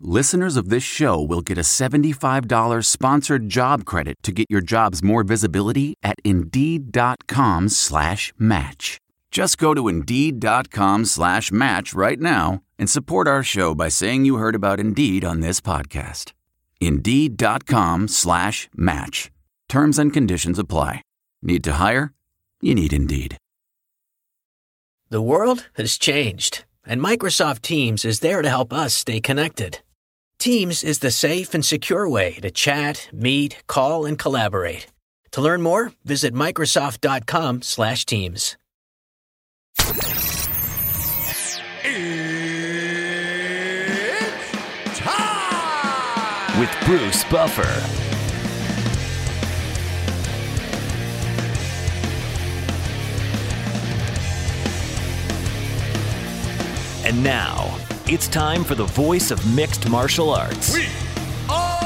listeners of this show will get a $75 sponsored job credit to get your jobs more visibility at Indeed.com slash match. Just go to Indeed.com slash match right now and support our show by saying you heard about Indeed on this podcast. Indeed.com slash match. Terms and conditions apply. Need to hire? You need Indeed. The world has changed, and Microsoft Teams is there to help us stay connected. Teams is the safe and secure way to chat, meet, call, and collaborate. To learn more, visit Microsoft.com slash Teams. with Bruce Buffer. And now, it's time for the voice of mixed martial arts. We are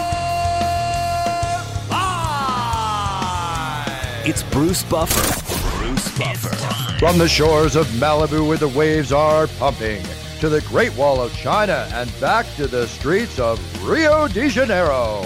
live! It's Bruce Buffer. Bruce Buffer. From the shores of Malibu where the waves are pumping, to the Great Wall of China, and back to the streets of Rio de Janeiro,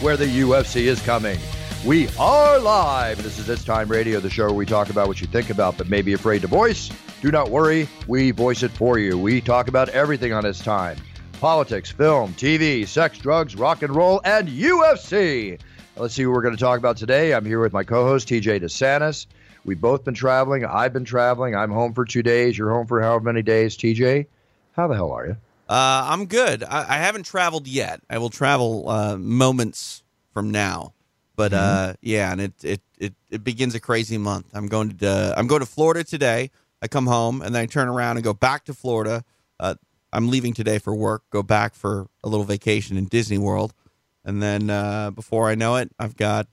where the UFC is coming. We are live. This is It's Time Radio, the show where we talk about what you think about but may be afraid to voice. Do not worry, we voice it for you. We talk about everything on It's Time politics, film, TV, sex, drugs, rock and roll, and UFC. Let's see what we're going to talk about today. I'm here with my co host, TJ DeSantis. We've both been traveling. I've been traveling. I'm home for two days. You're home for however many days, TJ. How the hell are you? Uh, I'm good. I, I, haven't traveled yet. I will travel uh, moments from now. But mm-hmm. uh, yeah, and it, it it it begins a crazy month. I'm going to uh, I'm going to Florida today. I come home and then I turn around and go back to Florida. Uh, I'm leaving today for work. Go back for a little vacation in Disney World, and then uh, before I know it, I've got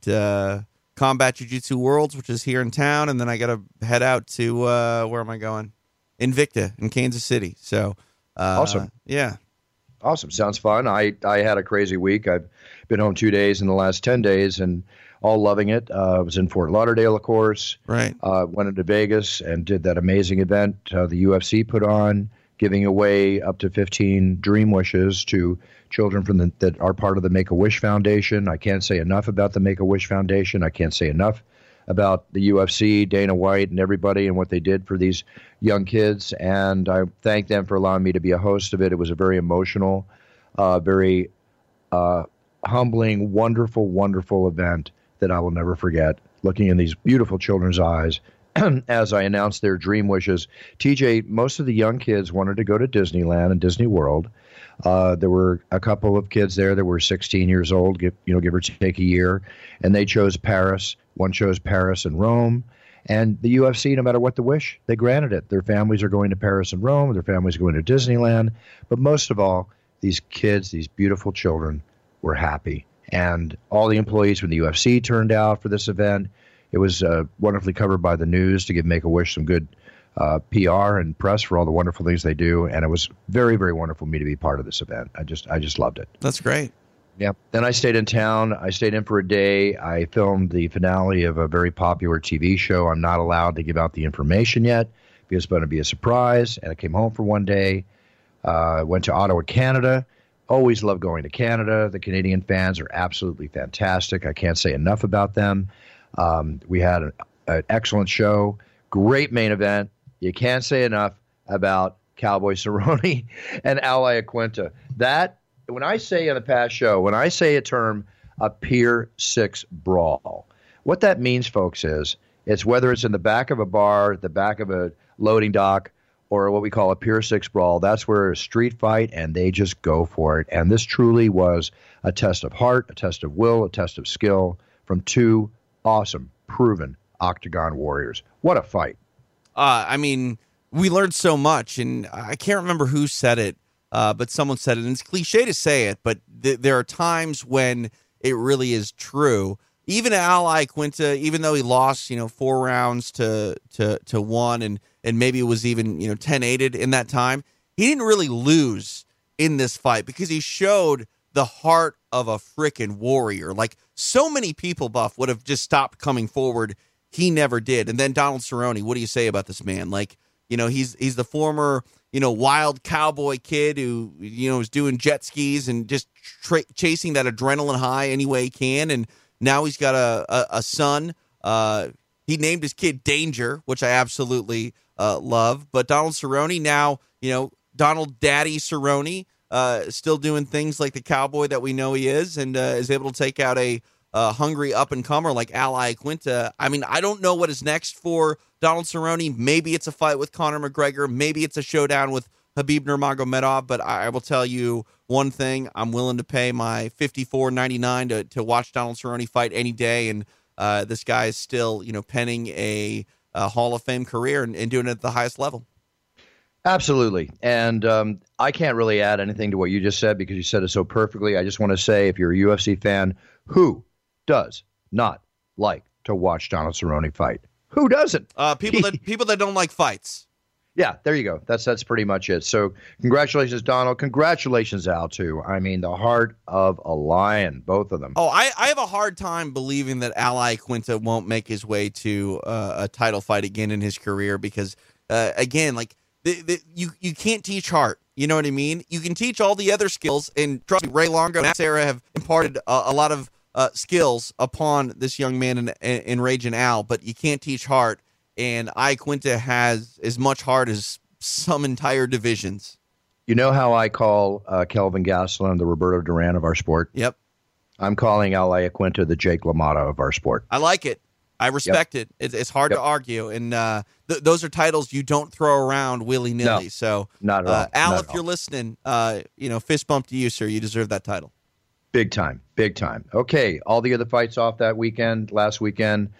Combat Jiu Jitsu Worlds, which is here in town, and then I got to head out to where am I going? Invicta in Kansas City. So uh, awesome. Yeah. Awesome. Sounds fun. I, I had a crazy week. I've been home two days in the last 10 days and all loving it. Uh, I was in Fort Lauderdale, of course. Right. Uh, went into Vegas and did that amazing event uh, the UFC put on, giving away up to 15 dream wishes to children from the, that are part of the Make a Wish Foundation. I can't say enough about the Make a Wish Foundation. I can't say enough about the UFC, Dana White, and everybody and what they did for these young kids. And I thank them for allowing me to be a host of it. It was a very emotional, uh, very uh, humbling, wonderful, wonderful event that I will never forget. Looking in these beautiful children's eyes as I announced their dream wishes. TJ, most of the young kids wanted to go to Disneyland and Disney World. Uh, there were a couple of kids there that were 16 years old, give, you know, give or take a year, and they chose Paris. One chose Paris and Rome. And the UFC, no matter what the wish, they granted it. Their families are going to Paris and Rome. Their families are going to Disneyland. But most of all, these kids, these beautiful children, were happy. And all the employees from the UFC turned out for this event. It was uh, wonderfully covered by the news to give Make a Wish some good uh, PR and press for all the wonderful things they do, and it was very, very wonderful for me to be part of this event. I just, I just loved it. That's great. Yeah. Then I stayed in town. I stayed in for a day. I filmed the finale of a very popular TV show. I'm not allowed to give out the information yet because it's going to be a surprise. And I came home for one day. Uh, went to Ottawa, Canada. Always love going to Canada. The Canadian fans are absolutely fantastic. I can't say enough about them. Um, we had an, an excellent show, great main event. You can't say enough about Cowboy Cerrone and Al Iaquinta. That when I say in the past show, when I say a term, a Pier Six brawl, what that means, folks, is it's whether it's in the back of a bar, the back of a loading dock, or what we call a Pier Six brawl. That's where a street fight, and they just go for it. And this truly was a test of heart, a test of will, a test of skill from two awesome, proven octagon warriors. What a fight! Uh, I mean, we learned so much, and I can't remember who said it, uh, but someone said it. And it's cliche to say it, but th- there are times when it really is true. Even Al Iaquinta, even though he lost, you know, four rounds to to to one, and and maybe was even you know 10 aided in that time, he didn't really lose in this fight because he showed the heart of a freaking warrior. Like so many people, Buff would have just stopped coming forward. He never did. And then Donald Cerrone, what do you say about this man? Like, you know, he's he's the former you know, wild cowboy kid who, you know, is doing jet skis and just tra- chasing that adrenaline high any way he can. And now he's got a, a, a son. Uh, he named his kid Danger, which I absolutely uh, love. But Donald Cerrone now, you know, Donald Daddy Cerrone, uh, still doing things like the cowboy that we know he is, and uh, is able to take out a hungry up and comer like Al Iaquinta. I mean, I don't know what is next for Donald Cerrone. Maybe it's a fight with Conor McGregor. Maybe it's a showdown with Khabib Nurmagomedov. But I, I will tell you one thing: I'm willing to pay my 54.99 to to watch Donald Cerrone fight any day. And uh, this guy is still, you know, penning a, a Hall of Fame career and, and, doing it at the highest level. Absolutely. And um, I can't really add anything to what you just said because you said it so perfectly. I just want to say if you're a UFC fan, who does not like to watch Donald Cerrone fight? Who doesn't? Uh, people that people that don't like fights. Yeah, there you go. That's that's pretty much it. So congratulations, Donald. Congratulations, Al too. I mean, the heart of a lion, both of them. Oh, I, I have a hard time believing that Al Iaquinta won't make his way to uh, a title fight again in his career because, uh, again, like the, the, you you can't teach heart. You know what I mean? You can teach all the other skills, and trust me, Ray Longo and Sarah have imparted a, a lot of uh, skills upon this young man in, in Raging Al, but you can't teach heart. And Iaquinta has as much heart as some entire divisions. You know how I call uh, Kelvin Gastelum the Roberto Duran of our sport? Yep. I'm calling Al Iaquinta the Jake LaMotta of our sport. I like it. I respect yep. it. It's, it's hard yep. to argue, and uh, th- those are titles you don't throw around willy nilly. No, so, not at uh, all. Al, not if you're listening, uh, you know, fist bump to you, sir. You deserve that title. Big time, big time. Okay, all the other fights off that weekend, last weekend,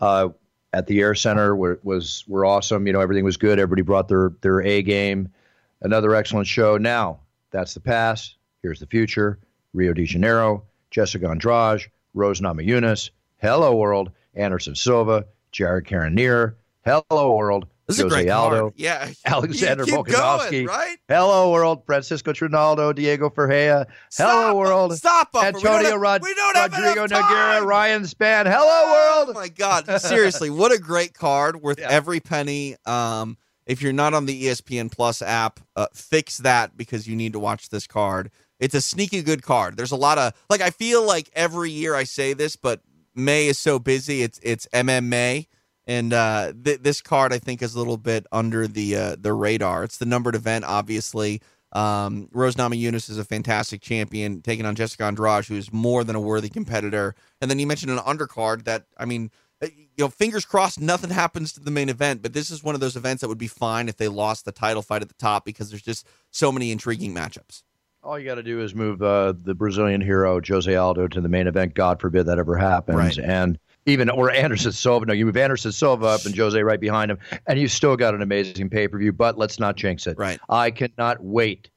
uh, at the Air Center were, was were awesome. You know, everything was good. Everybody brought their their A game. Another excellent show. Now that's the past. Here's the future. Rio de Janeiro. Jessica Andrade, Rose Namajunas. Hello world. Anderson Silva. Jared Cannonier. Hello world. This Jose is a Aldo, card. Yeah. Alexander Volkanovski. Right? Hello world. Francisco Trinaldo, Diego Ferreira. Hello world. Stop, Buffer. Antonio we Rod- we don't have Rodrigo Nogueira. Ryan Spann. Hello Oh world. Oh, my God! Seriously, what a great card, worth Yeah. every penny. Um, if you're not on the ESPN Plus app, uh, fix that because you need to watch this card. It's a sneaky good card. There's a lot of like I feel like every year I say this, but May is so busy. It's it's MMA, and uh, th- this card I think is a little bit under the uh, the radar. It's the numbered event, obviously. Um, Rose Namajunas is a fantastic champion, taking on Jessica Andrade, who is more than a worthy competitor. And then you mentioned an undercard that, I mean, uh, you know, fingers crossed, nothing happens to the main event. But this is one of those events that would be fine if they lost the title fight at the top because there's just so many intriguing matchups. All you got to do is move uh, the Brazilian hero Jose Aldo to the main event. God forbid that ever happens. Right. And even or Anderson Silva. No, you move Anderson Silva up and Jose right behind him, and you've still got an amazing pay per view. But let's not jinx it. Right. I cannot wait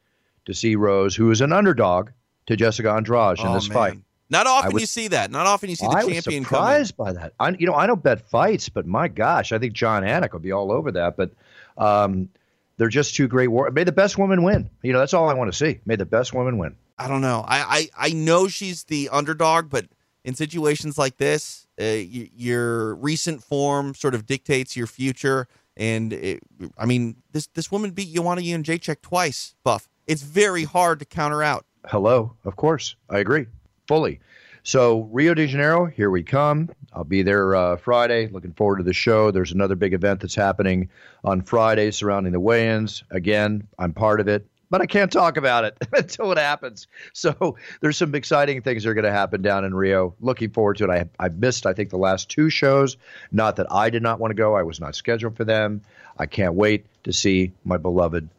to see Rose, who is an underdog to Jessica Andrade in Oh, this man. fight. Not often would- you see that. Not often you see the I champion come in. surprised by that. I, you know, I don't bet fights, but my gosh, I think Jon Anik will be all over that. But um, they're just two great war. May the best woman win. You know, that's all I want to see. May the best woman win. I don't know. I, I, I know she's the underdog, but in situations like this, uh, y- your recent form sort of dictates your future. And it, I mean, this this woman beat Joanna Jędrzejczyk twice. Buff. It's very hard to counter out. Hello, of course, I agree fully. So Rio de Janeiro, here we come. I'll be there uh, Friday. Looking forward to the show. There's another big event that's happening on Friday surrounding the weigh-ins. Again, I'm part of it, but I can't talk about it until it happens. So there's some exciting things that are going to happen down in Rio. Looking forward to it. I I missed I think the last two shows. Not that I did not want to go. I was not scheduled for them. I can't wait to see my beloved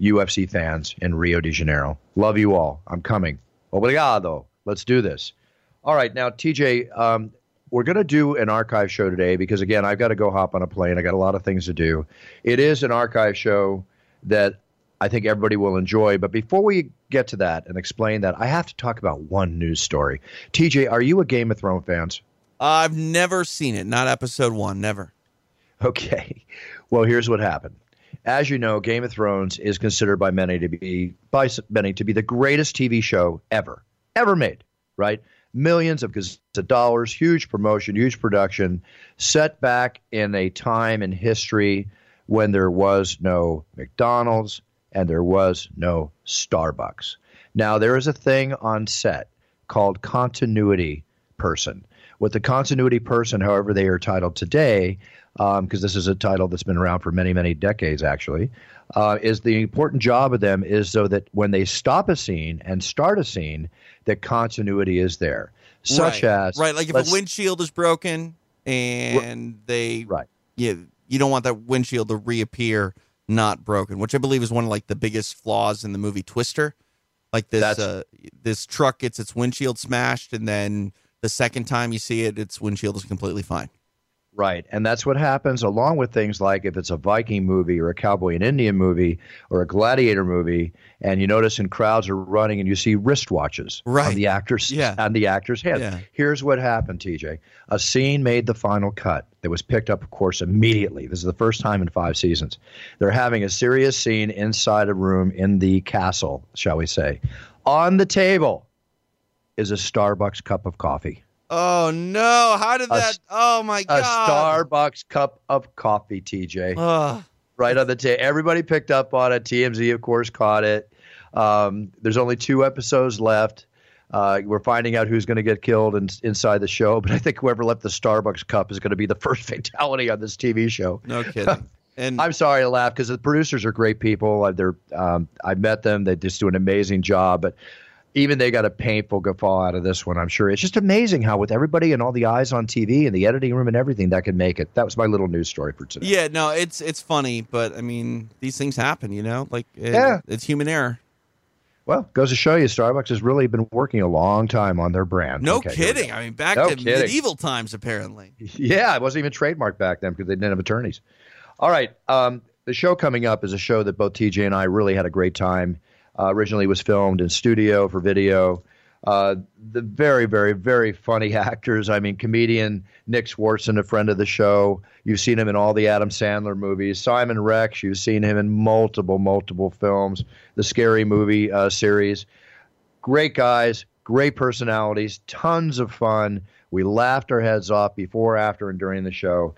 UFC fans in Rio de Janeiro. Love you all. I'm coming. Obrigado. Let's do this. All right, now TJ, um, we're going to do an archive show today because again, I've got to go hop on a plane. I got a lot of things to do. It is an archive show that I think everybody will enjoy. But before we get to that and explain that, I have to talk about one news story. TJ, are you a Game of Thrones fans? I've never seen it. Not episode one. Never. Okay. Well, here's what happened. As you know, Game of Thrones is considered by many to be by many to be the greatest TV show ever, ever made. Right? Millions of dollars, huge promotion, huge production, set back in a time in history when there was no McDonald's and there was no Starbucks. Now there is a thing on set called continuity person. With the continuity person, however they are titled today, because um, this is a title that's been around for many, many decades, actually, uh, is the important job of them is so that when they stop a scene and start a scene, that continuity is there. Such right. as right, like if a windshield is broken and they right, yeah, you don't want that windshield to reappear not broken, which I believe is one of like the biggest flaws in the movie Twister. Like this, uh, this truck gets its windshield smashed, and then the second time you see it, its windshield is completely fine. Right. And that's what happens along with things like if it's a Viking movie or a cowboy and Indian movie or a gladiator movie, and you notice in crowds are running and you see wristwatches right. on the actors yeah. on the actor's head. Yeah. Here's what happened, TJ. A scene made the final cut that was picked up, of course, immediately. This is the first time in five seasons. They're having a serious scene inside a room in the castle, shall we say. On the table is a Starbucks cup of coffee. Oh no! How did that? A, oh my god! A Starbucks cup of coffee, TJ. Right on the table. Everybody picked up on it. TMZ, of course, caught it. Um, there's only two episodes left. Uh, we're finding out who's going to get killed in, inside the show, but I think whoever left the Starbucks cup is going to be the first fatality on this TV show. No kidding. And I'm sorry to laugh because the producers are great people. They're um, I met them. They just do an amazing job, but even they got a painful guffaw out of this one, I'm sure. It's just amazing how, with everybody and all the eyes on TV and the editing room and everything, that can make it. That was my little news story for today. Yeah, no, it's it's funny, but I mean, these things happen, you know? Like, it, yeah. it's human error. Well, goes to show you, Starbucks has really been working a long time on their brand. No okay, kidding. I mean, back no to kidding. medieval times, apparently. Yeah, it wasn't even trademarked back then because they didn't have attorneys. All right. Um, the show coming up is a show that both TJ and I really had a great time. Uh, originally was filmed in studio for video. Uh, the very, very, very funny actors. I mean, comedian Nick Swardson, a friend of the show. You've seen him in all the Adam Sandler movies. Simon Rex, you've seen him in multiple, multiple films. The Scary Movie uh, series. Great guys, great personalities, tons of fun. We laughed our heads off before, after, and during the show.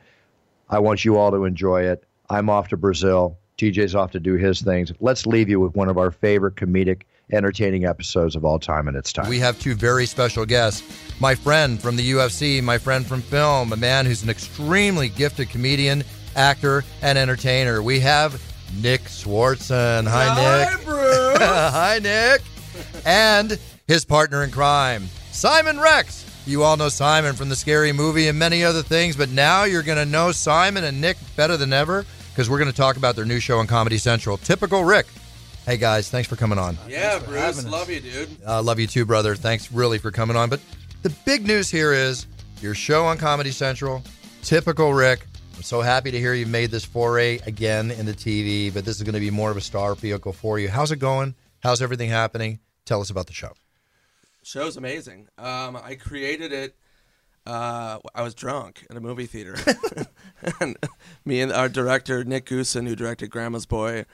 I want you all to enjoy it. I'm off to Brazil. TJ's off to do his things. Let's leave you with one of our favorite comedic entertaining episodes of all time and its time. We have two very special guests. My friend from the UFC, my friend from film, a man who's an extremely gifted comedian, actor, and entertainer. We have Nick Swardson. Hi, Hi Nick. Bruce. Hi, Nick. And his partner in crime, Simon Rex. You all know Simon from the scary movie and many other things, but now you're going to know Simon and Nick better than ever because we're going to talk about their new show on Comedy Central, Typical Rick. Hey guys, thanks for coming on. Yeah, Bruce, love you, dude. Uh, love you too, brother. Thanks really for coming on. But the big news here is your show on Comedy Central, Typical Rick. I'm so happy to hear you made this foray again into TV, but this is going to be more of a star vehicle for you. How's it going? How's everything happening? Tell us about the show. Show's amazing. Um, I created it. Uh, I was drunk at a movie theater, and me and our director Nick Goossen, who directed Grandma's Boy,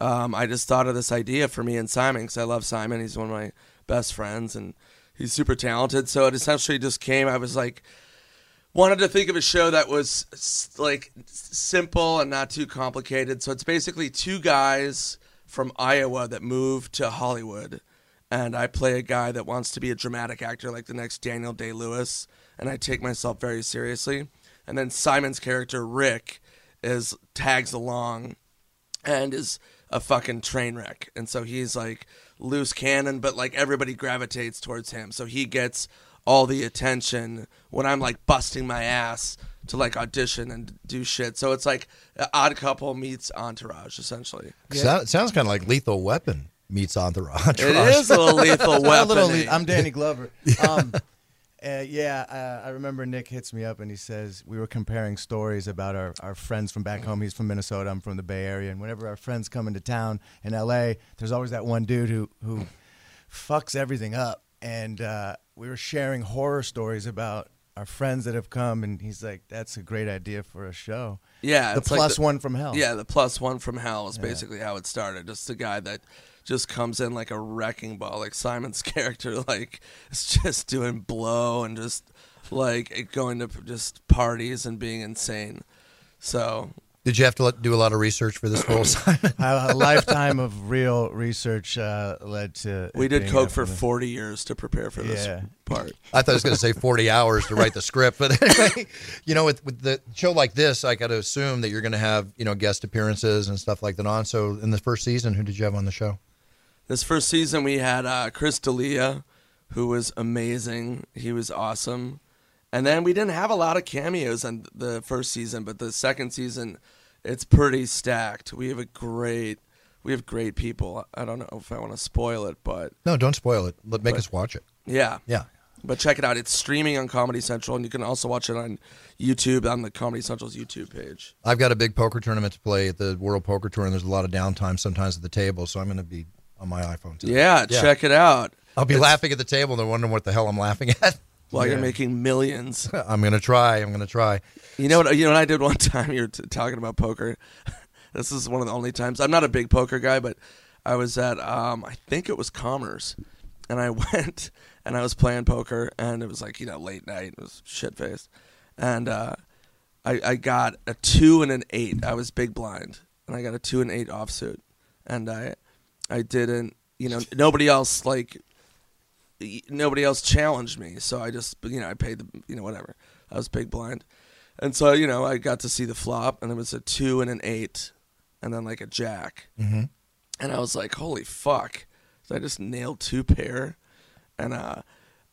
um, I just thought of this idea for me and Simon because I love Simon. He's one of my best friends and he's super talented. So it essentially just came. I was like, wanted to think of a show that was like simple and not too complicated. So it's basically two guys from Iowa that moved to Hollywood. And I play a guy that wants to be a dramatic actor like the next Daniel Day Lewis. And I take myself very seriously. And then Simon's character, Rick, is tags along and is a fucking train wreck. And so he's like loose cannon, but like everybody gravitates towards him. So he gets all the attention when I'm like busting my ass to like audition and do shit. So it's like Odd Couple meets Entourage, essentially. Yeah. it sounds kind of like Lethal Weapon meets Entourage. It is a Lethal Weapon. le- I'm Danny Glover. Um, uh, yeah, uh, I remember Nick hits me up and he says we were comparing stories about our, our friends from back home. He's from Minnesota. I'm from the Bay Area. And whenever our friends come into town in L.A., there's always that one dude who who fucks everything up. And uh, we were sharing horror stories about our friends that have come, and he's like, "That's a great idea for a show." Yeah, the it's like the- one from hell. Yeah, the plus one from hell is basically how it started. Just a guy that just comes in like a wrecking ball, like Simon's character, like is just doing blow and just like going to just parties and being insane. So Did you have to let, do a lot of research for this role, Simon? a, a lifetime of real research uh, led to. we did coke a- for 40 years to prepare for this Yeah. part. I thought I was going to say 40 hours to write the script, but anyway, you know, with, with the show like this, I got to assume that you're going to have, you know, guest appearances and stuff like that on. So in the first season, who did you have on the show? This first season, we had uh, Chris D'Elia, who was amazing. He was awesome. And then we didn't have a lot of cameos in the first season, but the second season, it's pretty stacked. We have a great, we have great people. I don't know if I want to spoil it, but No, don't spoil it. Let make us watch it. yeah, Yeah. But check it out. It's streaming on Comedy Central, and you can also watch it on YouTube on the Comedy Central's YouTube page. I've got a big poker tournament to play at the World Poker Tour, and there's a lot of downtime sometimes at the table, so I'm going to be on my iPhone. Today. Yeah, Yeah. check it out. I'll be It's- laughing at the table, and they're wondering what the hell I'm laughing at. While you're making millions. I'm going to try. I'm going to try. You know what? You know what I did one time. You're t- talking about poker. this is one of the only times I'm not a big poker guy, but I was at um, I think it was Commerce, and I went and I was playing poker, and it was like you know late night. It was shit faced, and uh, I I got a two and an eight. I was big blind, and I got a two and eight offsuit, and I I didn't. You know, nobody else like nobody else challenged me, so I just you know I paid the you know whatever. I was big blind, and so you know I got to see the flop, and it was a two and an eight, and then like a jack, Mm-hmm. and I was like, holy fuck! So I just nailed two pair, and uh,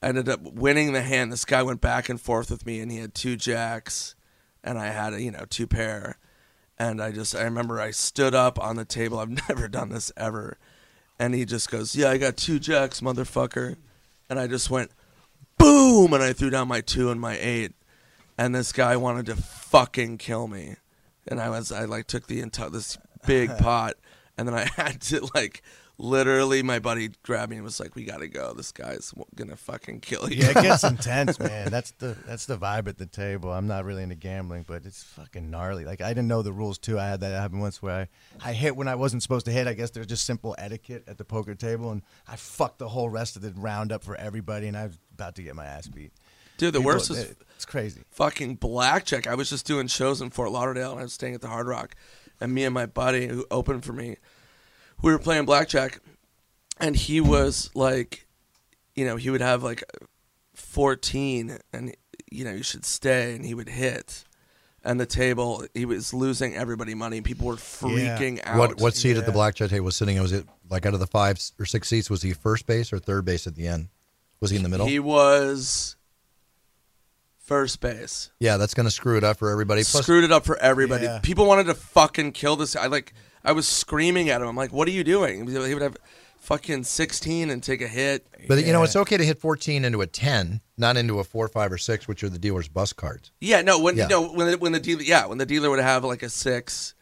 I ended up winning the hand. This guy went back and forth with me, and he had two jacks, and I had a, you know two pair, and I just I remember I stood up on the table. I've never done this ever, and he just goes, "Yeah, I got two jacks, motherfucker," and I just went, boom, and I threw down my two and my eight, and this guy wanted to fucking kill me, and I was I like took the entire this big pot, and then I had to like. Literally, my buddy grabbed me and was like, "We gotta go. This guy's gonna fucking kill you." Yeah, it gets intense, man. That's the that's the vibe at the table. I'm not really into gambling, but it's fucking gnarly. Like I didn't know the rules too. I had that happen once where I, I hit when I wasn't supposed to hit. I guess there's just simple etiquette at the poker table, and I fucked the whole rest of the round up for everybody, and I was about to get my ass beat. Dude, the People- worst is it's crazy. fucking blackjack. I was just doing shows in Fort Lauderdale and I was staying at the Hard Rock. And me and my buddy who opened for me, we were playing blackjack and he was like, you know, he would have like 14 and, you know, you should stay and he would hit. And the table, he was losing everybody money. And people were freaking out. What what seat at the blackjack table was sitting? in? Was it like out of the five or six seats? Was he first base or third base at the end? Was he in the middle? He was first base. yeah, that's going to screw it up for everybody. Plus, screwed it up for everybody. Yeah. People wanted to fucking kill this. I like. I was screaming at him. I'm like, "What are you doing?" He would have fucking 16 and take a hit. but you know, it's okay to hit 14 into a 10, not into a four, five, or six, which are the dealer's bus cards. Yeah, no. When Yeah. no, when the, when the dealer, yeah, when the dealer would have like a six,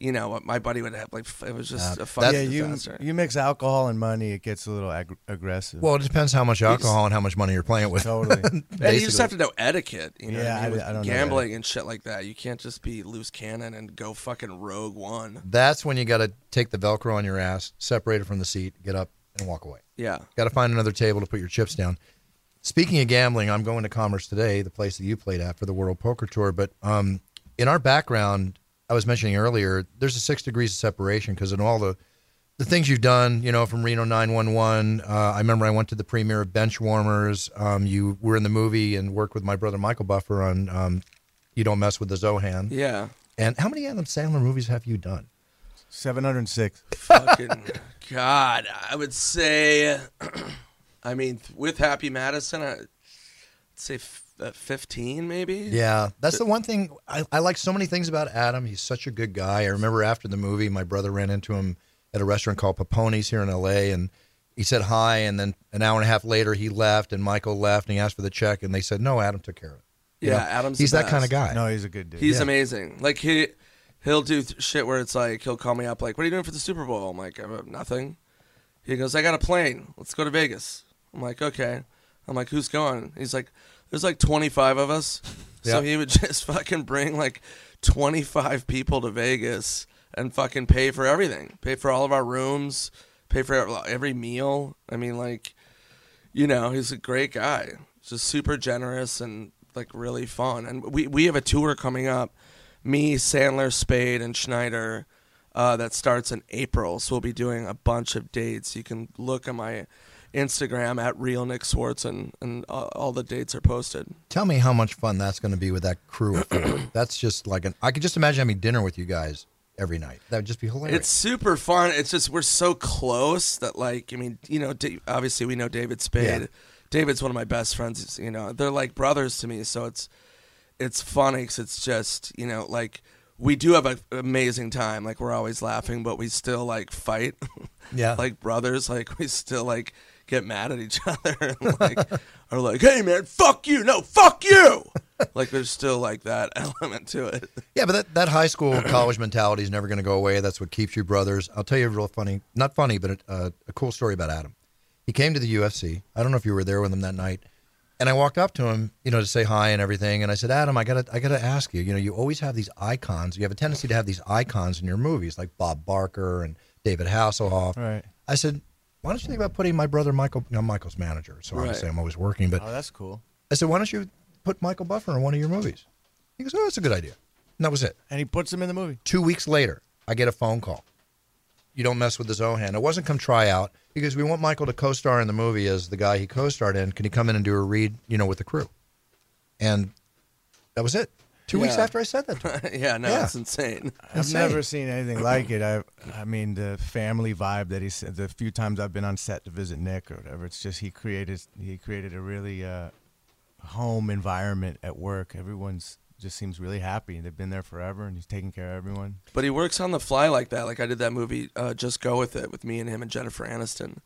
you know, my buddy would have like it was just Uh, a fucking yeah, you disaster. you mix alcohol and money, it gets a little ag- aggressive. Well, it depends how much alcohol and how much money you're playing with. Totally. and you just have to know etiquette. You know, Yeah, I mean? I- I don't know gambling and shit like that. You can't just be loose cannon and go fucking rogue one. That's when you got to take the Velcro on your ass, separate it from the seat, get up, and walk away. Yeah. Got to find another table to put your chips down. Speaking of gambling, I'm going to Commerce today, the place that you played at for the World Poker Tour. But um, in our background, I was mentioning earlier, there's a six degrees of separation because in all the the things you've done, you know, from Reno 911. Uh, I remember I went to the premiere of Benchwarmers. Um, you were in the movie and worked with my brother Michael Buffer on um, You Don't Mess with the Zohan. Yeah. And how many Adam Sandler movies have you done? 706. fucking God, I would say, I mean, with Happy Madison, I'd say f- uh, 15 maybe. Yeah, that's the one thing I, I like so many things about Adam. He's such a good guy. I remember after the movie, my brother ran into him at a restaurant called paponi's here in L.A. and he said hi, and then an hour and a half later he left, and Michael left, and he asked for the check, and they said no, Adam took care of it. You Yeah, know, Adam's he's the that kind of guy. No, he's a good dude. He's Yeah. amazing. Like he, he'll do th- shit where it's like he'll call me up like, "What are you doing for the Super Bowl?" I'm like, "Uh, "Nothing." He goes, "I got a plane. Let's go to Vegas." I'm like, "Okay." I'm like, "Who's going?" He's like, There's like 25 of us. So Yep. he would just fucking bring like 25 people to Vegas and fucking pay for everything. Pay for all of our rooms, pay for every meal. I mean, like, you know, he's a great guy. Just super generous and like really fun. And we, we have a tour coming up. Me, Sandler, Spade, and Schneider. Uh, that starts in April, so we'll be doing a bunch of dates. You can look at my Instagram at real Nick Swartz, and, and uh, all the dates are posted. Tell me how much fun that's going to be with that crew. that's just like an. I could just imagine having dinner with you guys every night. That would just be hilarious. It's super fun. It's just we're so close that like I mean you know obviously we know David Spade. Yeah. David's one of my best friends. You know they're like brothers to me. So it's it's funny 'cause it's just you know like we do have an amazing time. Like we're always laughing, but we still like fight. Yeah. like brothers. Like we still like get mad at each other and like are like, hey man, fuck you, no, fuck you. like there's still like that element to it. Yeah, but that, that high school college mentality is never going to go away. That's what keeps you brothers. I'll tell you a real funny, not funny, but a, a, a cool story about Adam. He came to the UFC. I don't know if you were there with him that night. And I walked up to him, you know, to say hi and everything. And I said, Adam, I gotta, I gotta ask you. You know, you always have these icons. You have a tendency to have these icons in your movies, like Bob Barker and David Hasselhoff. Right. I said, why don't you think about putting my brother Michael? I'm Michael's manager, so obviously Right. I'm always working. But Oh, that's cool. I said, why don't you put Michael Buffer in one of your movies? He goes, oh, that's a good idea. And that was it. And he puts him in the movie. Two weeks later, I get a phone call. You don't mess with the Zohan. It wasn't come try out because we want Michael to co-star in the movie as the guy he co-starred in. Can he come in and do a read, you know, with the crew? And that was it. Two weeks after I said that. To him. yeah, no, Yeah. it's insane. I've Insane. never seen anything like it. I, I mean, the family vibe that he said. The few times I've been on set to visit Nick or whatever, it's just he created he created a really uh, home environment at work. Everyone's just seems really happy. They've been there forever, and he's taking care of everyone. But he works on the fly like that. Like I did that movie, uh, Just Go With It, with me and him and Jennifer Aniston.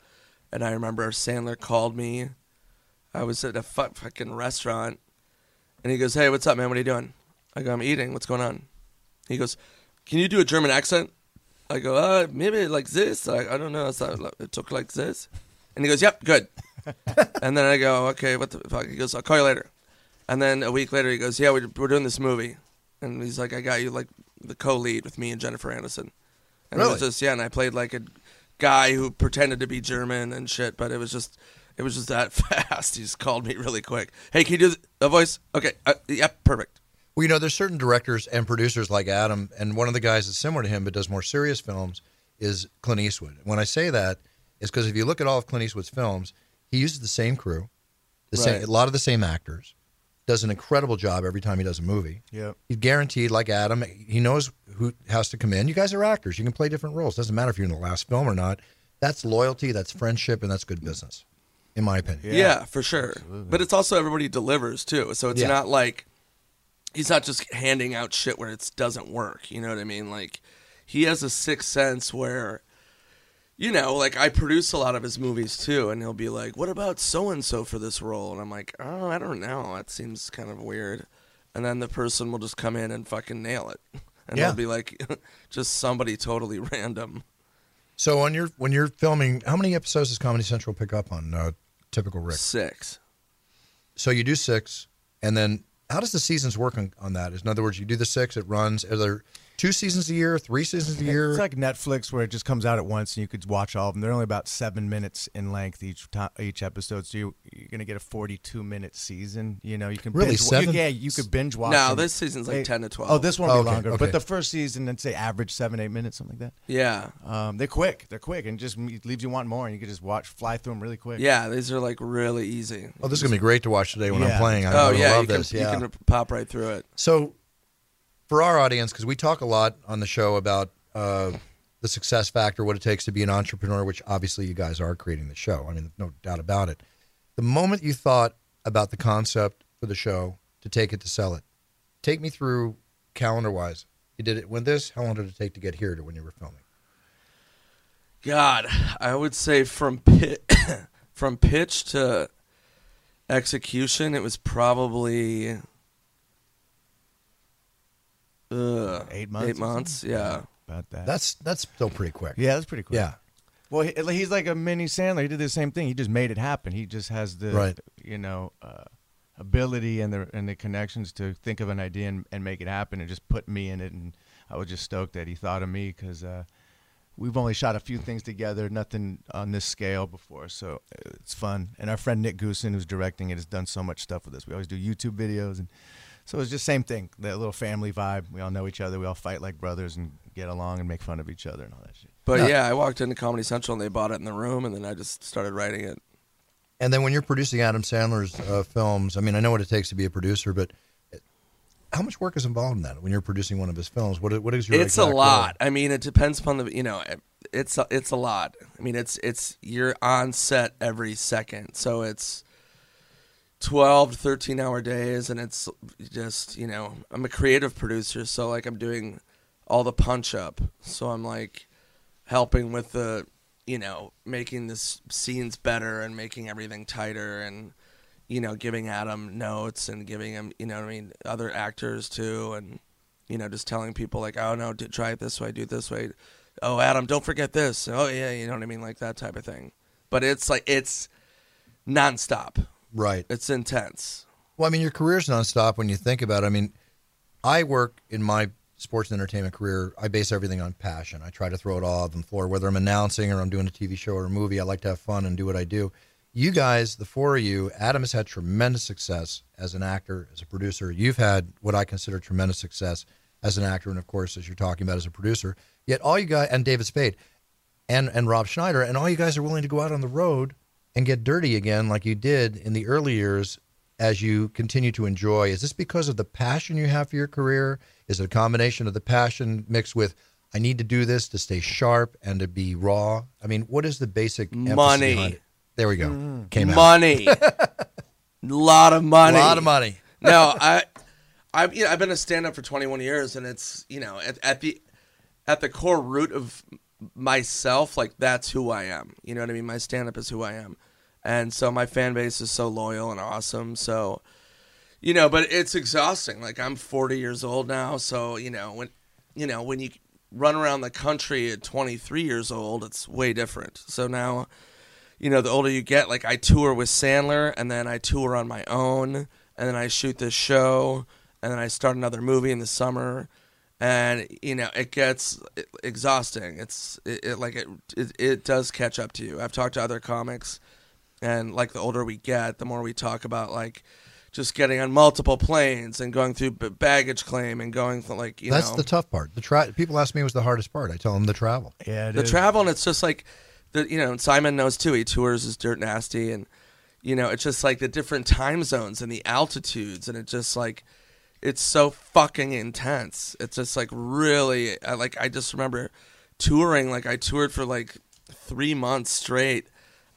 And I remember Sandler called me. I was at a fu- fucking restaurant, and he goes, "Hey, what's up, man? What are you doing?" I go, "I'm eating. What's going on?" He goes, "Can you do a German accent?" I go, "Uh, maybe like this. I, I don't know. Not, it took like this." And he goes, "Yep, good." and then I go, "Okay, what the fuck?" He goes, "I'll call you later." And then a week later, he goes, "Yeah, we're, we're doing this movie," and he's like, "I got you like the co-lead with me and Jennifer Aniston." And it Really? was just yeah, and I played like a guy who pretended to be German and shit, but it was just it was just that fast. He just called me really quick. Hey, can you do the voice? Okay, uh, yep, perfect. Well, you know, there's certain directors and producers like Adam, and one of the guys that's similar to him but does more serious films is Clint Eastwood. When I say that, is because if you look at all of Clint Eastwood's films, he uses the same crew, the same, a lot of the same actors, does an incredible job every time he does a movie. Yep. He's guaranteed, like Adam, he knows who has to come in. You guys are actors. You can play different roles. Doesn't matter if you're in the last film or not. That's loyalty, that's friendship, and that's good business, in my opinion. Yeah, for sure. But it's also everybody delivers too. So it's Yeah. not like he's not just handing out shit where it doesn't work. You know what I mean? Like he has a sixth sense where, you know, like I produce a lot of his movies too, and he'll be like, "What about so and so for this role?" And I'm like, "Oh, I don't know. That seems kind of weird." And then the person will just come in and fucking nail it, and Yeah. they'll be like, just somebody totally random. So when you're when you're filming, how many episodes does Comedy Central pick up on uh, typical Rick? Six. So you do six, and then how does the seasons work on, on that? In other words, you do the six, it runs. Are there two seasons a year, three seasons a year? It's like Netflix where it just comes out at once and you could watch all of them. They're only about seven minutes in length each time, each episode, so you, you're gonna get a 42 minute season. You know, you can Really, binge, seven? You, yeah, you could binge watch. No, them. this season's like They- 10 to 12. Oh, this one will Oh, be okay, longer, okay. but the first season, let's say average seven eight minutes, something like that. Yeah. Um, they're quick. They're quick, and just leaves you wanting more, and you can just watch fly through them really quick. Yeah, these are like really easy. oh, this is gonna be great to watch today when I'm playing. I Oh yeah, love you can, this. Yeah. you can pop right through it. So, for our audience, because we talk a lot on the show about uh, the success factor, what it takes to be an entrepreneur, which obviously you guys are creating the show. I mean, no doubt about it. The moment you thought about the concept for the show to take it to sell it, take me through calendar wise. You did it when this. How long did it take to get here to when you were filming? God, I would say from pit, from pitch to execution, it was probably uh, Eight months Eight months, yeah. about that. That's that's still pretty quick. yeah, that's pretty quick. Yeah. Well, he, he's like a mini Sandler. He did the same thing. He just made it happen. He just has the Right. you know uh, ability and the and the connections to think of an idea and, and make it happen, and just put me in it. And I was just stoked that he thought of me because uh, we've only shot a few things together, nothing on this scale before, so it's fun. And our friend Nick Goossen, who's directing it, has done so much stuff with us. We always do YouTube videos, and so it's just same thing, that little family vibe. We all know each other, we all fight like brothers and get along and make fun of each other and all that shit. But No. yeah, I walked into Comedy Central and they bought it in the room, and then I just started writing it. And then when you're producing Adam Sandler's uh, films, I mean, I know what it takes to be a producer, but how much work is involved in that when you're producing one of his films? What what is your it's a exact lot. I mean, it depends upon the you know, it's a, it's a lot. I mean, it's it's you're on set every second, so it's 12 to 13 hour days and it's just you know i'm a creative producer so like i'm doing all the punch up. So i'm like helping with the you know making the scenes better and making everything tighter and you know giving adam notes and giving him you know i mean other actors too and you know just telling people like oh no try it this way do it this way. Oh adam don't forget this. Oh yeah you know what i mean like that type of thing. But it's like it's nonstop Right. it's intense Well, I mean, your career's nonstop when you think about it. I mean, I work in my sports and entertainment career. I base everything on passion. I try to throw it all on the floor, whether I'm announcing or I'm doing a TV show or a movie. I like to have fun and do what I do. You guys, the four of you, Adam has had tremendous success as an actor, as a producer. You've had what I consider tremendous success as an actor, and of course, as you're talking about, as a producer. Yet all you guys, and David Spade, and and Rob Schneider, and all you guys are willing to go out on the road and get dirty again, like you did in the early years, as you continue to enjoy. Is this because of the passion you have for your career? Is it a combination of the passion mixed with I need to do this to stay sharp and to be raw? I mean, what is the basic Money. There we go. Mm-hmm. Came out. money a lot of money A lot of money. no, I, I've you know, I've been a stand up for 21 years, and it's you know at, at the at the core root of myself, like that's who I am. You know what I mean? My stand up is who I am, and so my fan base is so loyal and awesome. So, you know, but it's exhausting. Like I'm 40 years old now, so you know when you know when you run around the country at 23 years old, it's way different. So now you know, the older you get, like I tour with Sandler and then I tour on my own and then I shoot this show and then I start another movie in the summer and you know, it gets exhausting. It's it, it like it, it it does catch up to you. I've talked to other comics and like the older we get, the more we talk about like just getting on multiple planes and going through baggage claim and going for like you know That's know the tough part. The tra- people ask me it was the hardest part. I tell them the travel. Yeah, it the is. travel and it's just like the you know simon knows too he tours is dirt nasty and you know it's just like the different time zones and the altitudes and it just like it's so fucking intense it's just like really I, like i just remember touring like i toured for like three months straight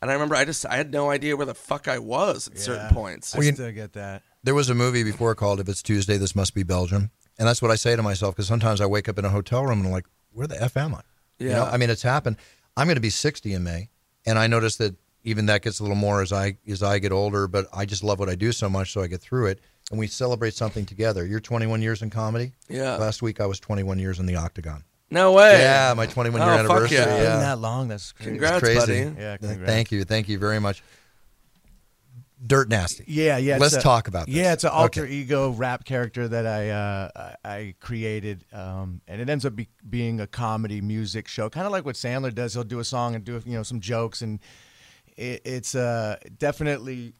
and i remember i just i had no idea where the fuck i was at certain Yeah. points I still get that. There was a movie before called If It's Tuesday, This Must Be Belgium. And that's what I say to myself because sometimes I wake up in a hotel room and I'm like, where the F am I? You know, Yeah. I mean, it's happened. I'm going to be 60 in May. And I notice that even that gets a little more as I as I get older, but I just love what I do so much, so I get through it. And we celebrate something together. You're 21 years in comedy. Yeah. Last week I was 21 years in the Octagon. no way Yeah, my 21 year Oh, fuck anniversary. yeah. It's been Yeah. that long. That's crazy. Congrats, Crazy. buddy Yeah, congrats. Thank you. Thank you very much. Dirt Nasty. Yeah, yeah. Let's a- talk about this. Yeah, it's an alter Okay. ego rap character that I uh, I I created, um, and it ends up be, being a comedy music show, kind of like what Sandler does. He'll do a song and do you know some jokes, and it, it's uh, definitely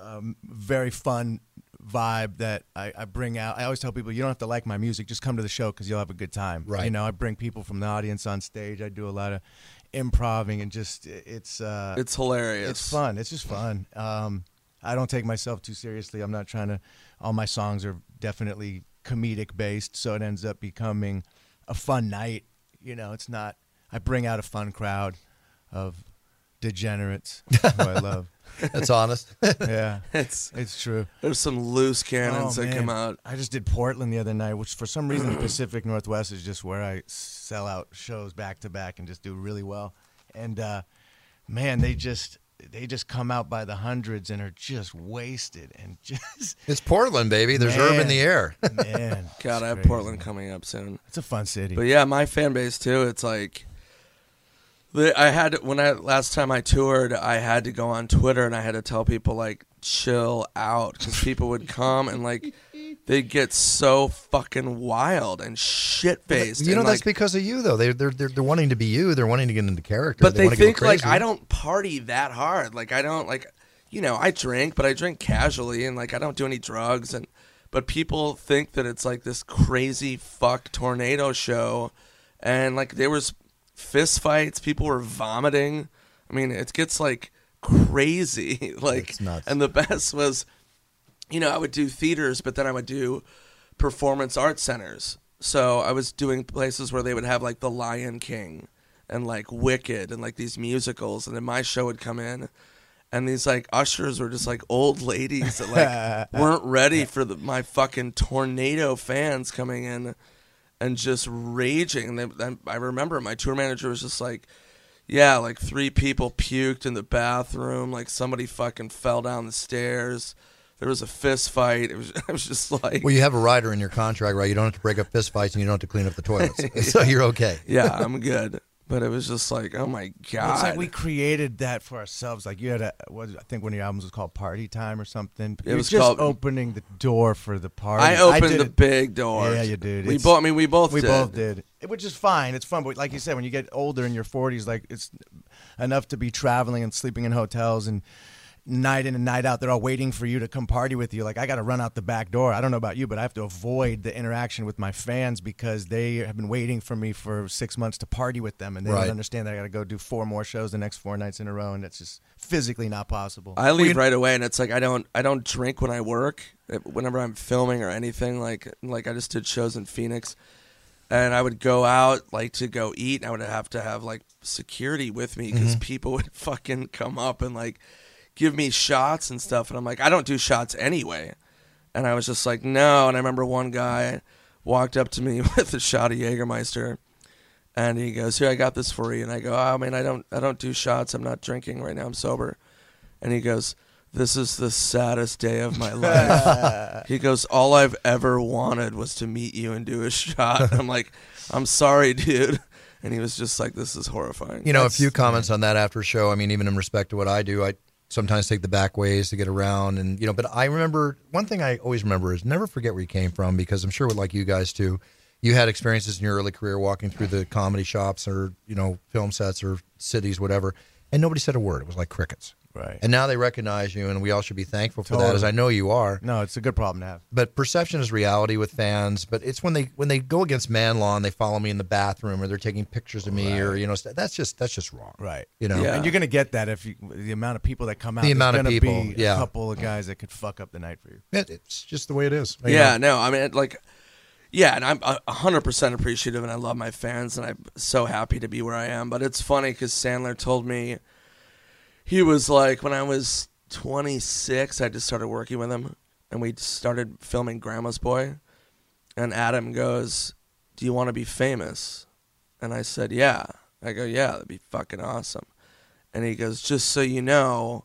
um, very fun vibe that I, I bring out. I always tell people you don't have to like my music, just come to the show because you'll have a good time. Right. You know, I bring people from the audience on stage. I do a lot of improving and just it's uh, it's hilarious it's fun. It's just fun. Um, I don't take myself too seriously. I'm not trying to. All my songs are definitely comedic based, so it ends up becoming a fun night. You know, it's not. I bring out a fun crowd of degenerates who I love. That's honest. Yeah, it's it's true. there's some loose cannons Oh, that come out I just did Portland the other night, which for some reason the Pacific Northwest is just where I sell out shows back to back and just do really well. And uh, man, they just they just come out by the hundreds and are just wasted and just it's Portland, baby. There's herb in the air. man. god i have crazy. portland coming up soon It's a fun city. But yeah, my fan base too. It's like the, I had when I last time I toured, I had to go on Twitter and I had to tell people like chill out because people would come and like they'd get so fucking wild and shit faced. You know, and, that's like, because of you, though. They, they're, they're they're wanting to be you. They're wanting to get into character. but they, wanna think like. I don't party that hard. Like I don't like, you know, I drink, but I drink casually and like I don't do any drugs. And but people think that it's like this crazy fuck tornado show, and like there was fist fights. People were vomiting. I mean, it gets like crazy. like, and the best was, you know, I would do theaters, but then I would do performance art centers. So I was doing places where they would have like The Lion King and like Wicked and like these musicals, and then my show would come in, and these like ushers were just like old ladies that like weren't ready for the, my fucking tornado fans coming in and just raging. And I remember my tour manager was just like, "Yeah, like three people puked in the bathroom. Like somebody fucking fell down the stairs. There was a fist fight. It was. I was just like, Well, you have a rider in your contract, right? You don't have to break up fist fights and you don't have to clean up the toilets. So you're okay. yeah, I'm good. But it was just like, oh my god. It's like we created that for ourselves. Like you had a, what, I think one of your albums was called Party Time or something. It You're was just called- opening the door for the party. I opened did the it- big door. Yeah, you did. We It's- both. I mean, we both. We did. both did. It, which is fine. It's fun, but like you said, when you get older in your forties, like it's enough to be traveling and sleeping in hotels and night in and night out. They're all waiting for you to come party with you. Like I got to run out the back door. I don't know about you, but I have to avoid the interaction with my fans because they have been waiting for me for six months to party with them, and they Right. don't understand that I got to go do four more shows the next four nights in a row, and it's just physically not possible. I leave right away, and it's like I don't. I don't drink when I work. Eh, whenever I'm filming or anything, like like I just did shows in Phoenix, and I would go out like to go eat. And I would have to have like security with me because mm-hmm. people would fucking come up and like give me shots and stuff, and I'm like, I don't do shots anyway. And I was just like, no. And I remember one guy walked up to me with a shot of Jägermeister, and he goes, "Here, I got this for you." And I go, "Oh, man, I don't, I don't do shots. I'm not drinking right now. I'm sober." And he goes, "This is the saddest day of my life." he goes, "All I've ever wanted was to meet you and do a shot." And I'm like, "I'm sorry, dude." And he was just like, "This is horrifying." You know, That's- a few comments on that after show. I mean, even in respect to what I do, I sometimes take the back ways to get around, and you know. But I remember one thing I always remember is never forget where you came from because I'm sure, like you guys too, you had experiences in your early career walking through the comedy shops or you know film sets or cities, whatever, and nobody said a word. It was like crickets. Right. And now they recognize you, and we all should be thankful for that, as I know you are. no, it's a good problem to have. But perception is reality with fans. But it's when they when they go against man law and they follow me in the bathroom or they're taking pictures of me or you know that's just that's just wrong. Right. You know. Yeah. And you're gonna get that if you, the amount of people that come out. The there's amount of gonna people, be yeah. a couple of guys that could fuck up the night for you. It, it's just the way it is. Yeah, know? no, I mean, like, yeah, and I'm uh, hundred percent appreciative, and I love my fans, and I'm so happy to be where I am. But it's funny because Sandler told me he was like when I was 26, I just started working with him, and we started filming Grandma's Boy, and Adam goes, "Do you want to be famous?" And I said, "Yeah." I go, "Yeah, that'd be fucking awesome." And he goes, "Just so you know,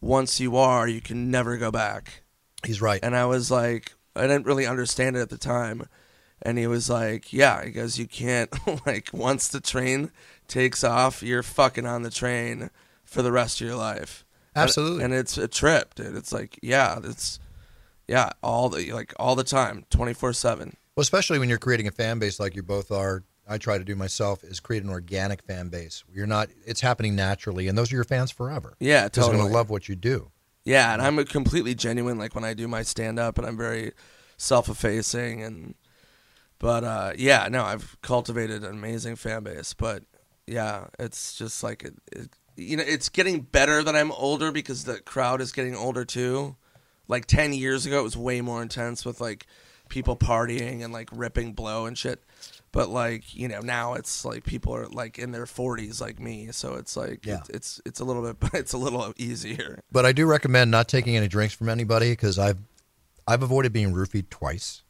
once you are, you can never go back." He's right. And I was like, I didn't really understand it at the time. And he was like, Yeah, he goes, You can't, like, once the train takes off, you're fucking on the train for the rest of your life. Absolutely. And, it's a trip, dude. It's like, yeah, it's, yeah, all the, like, all the time, 24 7. Well, especially when you're creating a fan base like you both are. I try to do myself is create an organic fan base. You're not. It's happening naturally, and those are your fans forever. Yeah, they're totally. going to love what you do. Yeah, and I'm a completely genuine like when I do my stand up and I'm very self-effacing and but uh yeah, no, I've cultivated an amazing fan base, but yeah, it's just like it, it you know, it's getting better that I'm older because the crowd is getting older too. Like 10 years ago it was way more intense with like people partying and like ripping blow and shit. But like, you know, now it's like people are like in their 40s like me, so it's like Yeah. it's, it's it's a little bit but it's a little easier. But I do recommend not taking any drinks from anybody because I've I've avoided being roofied twice,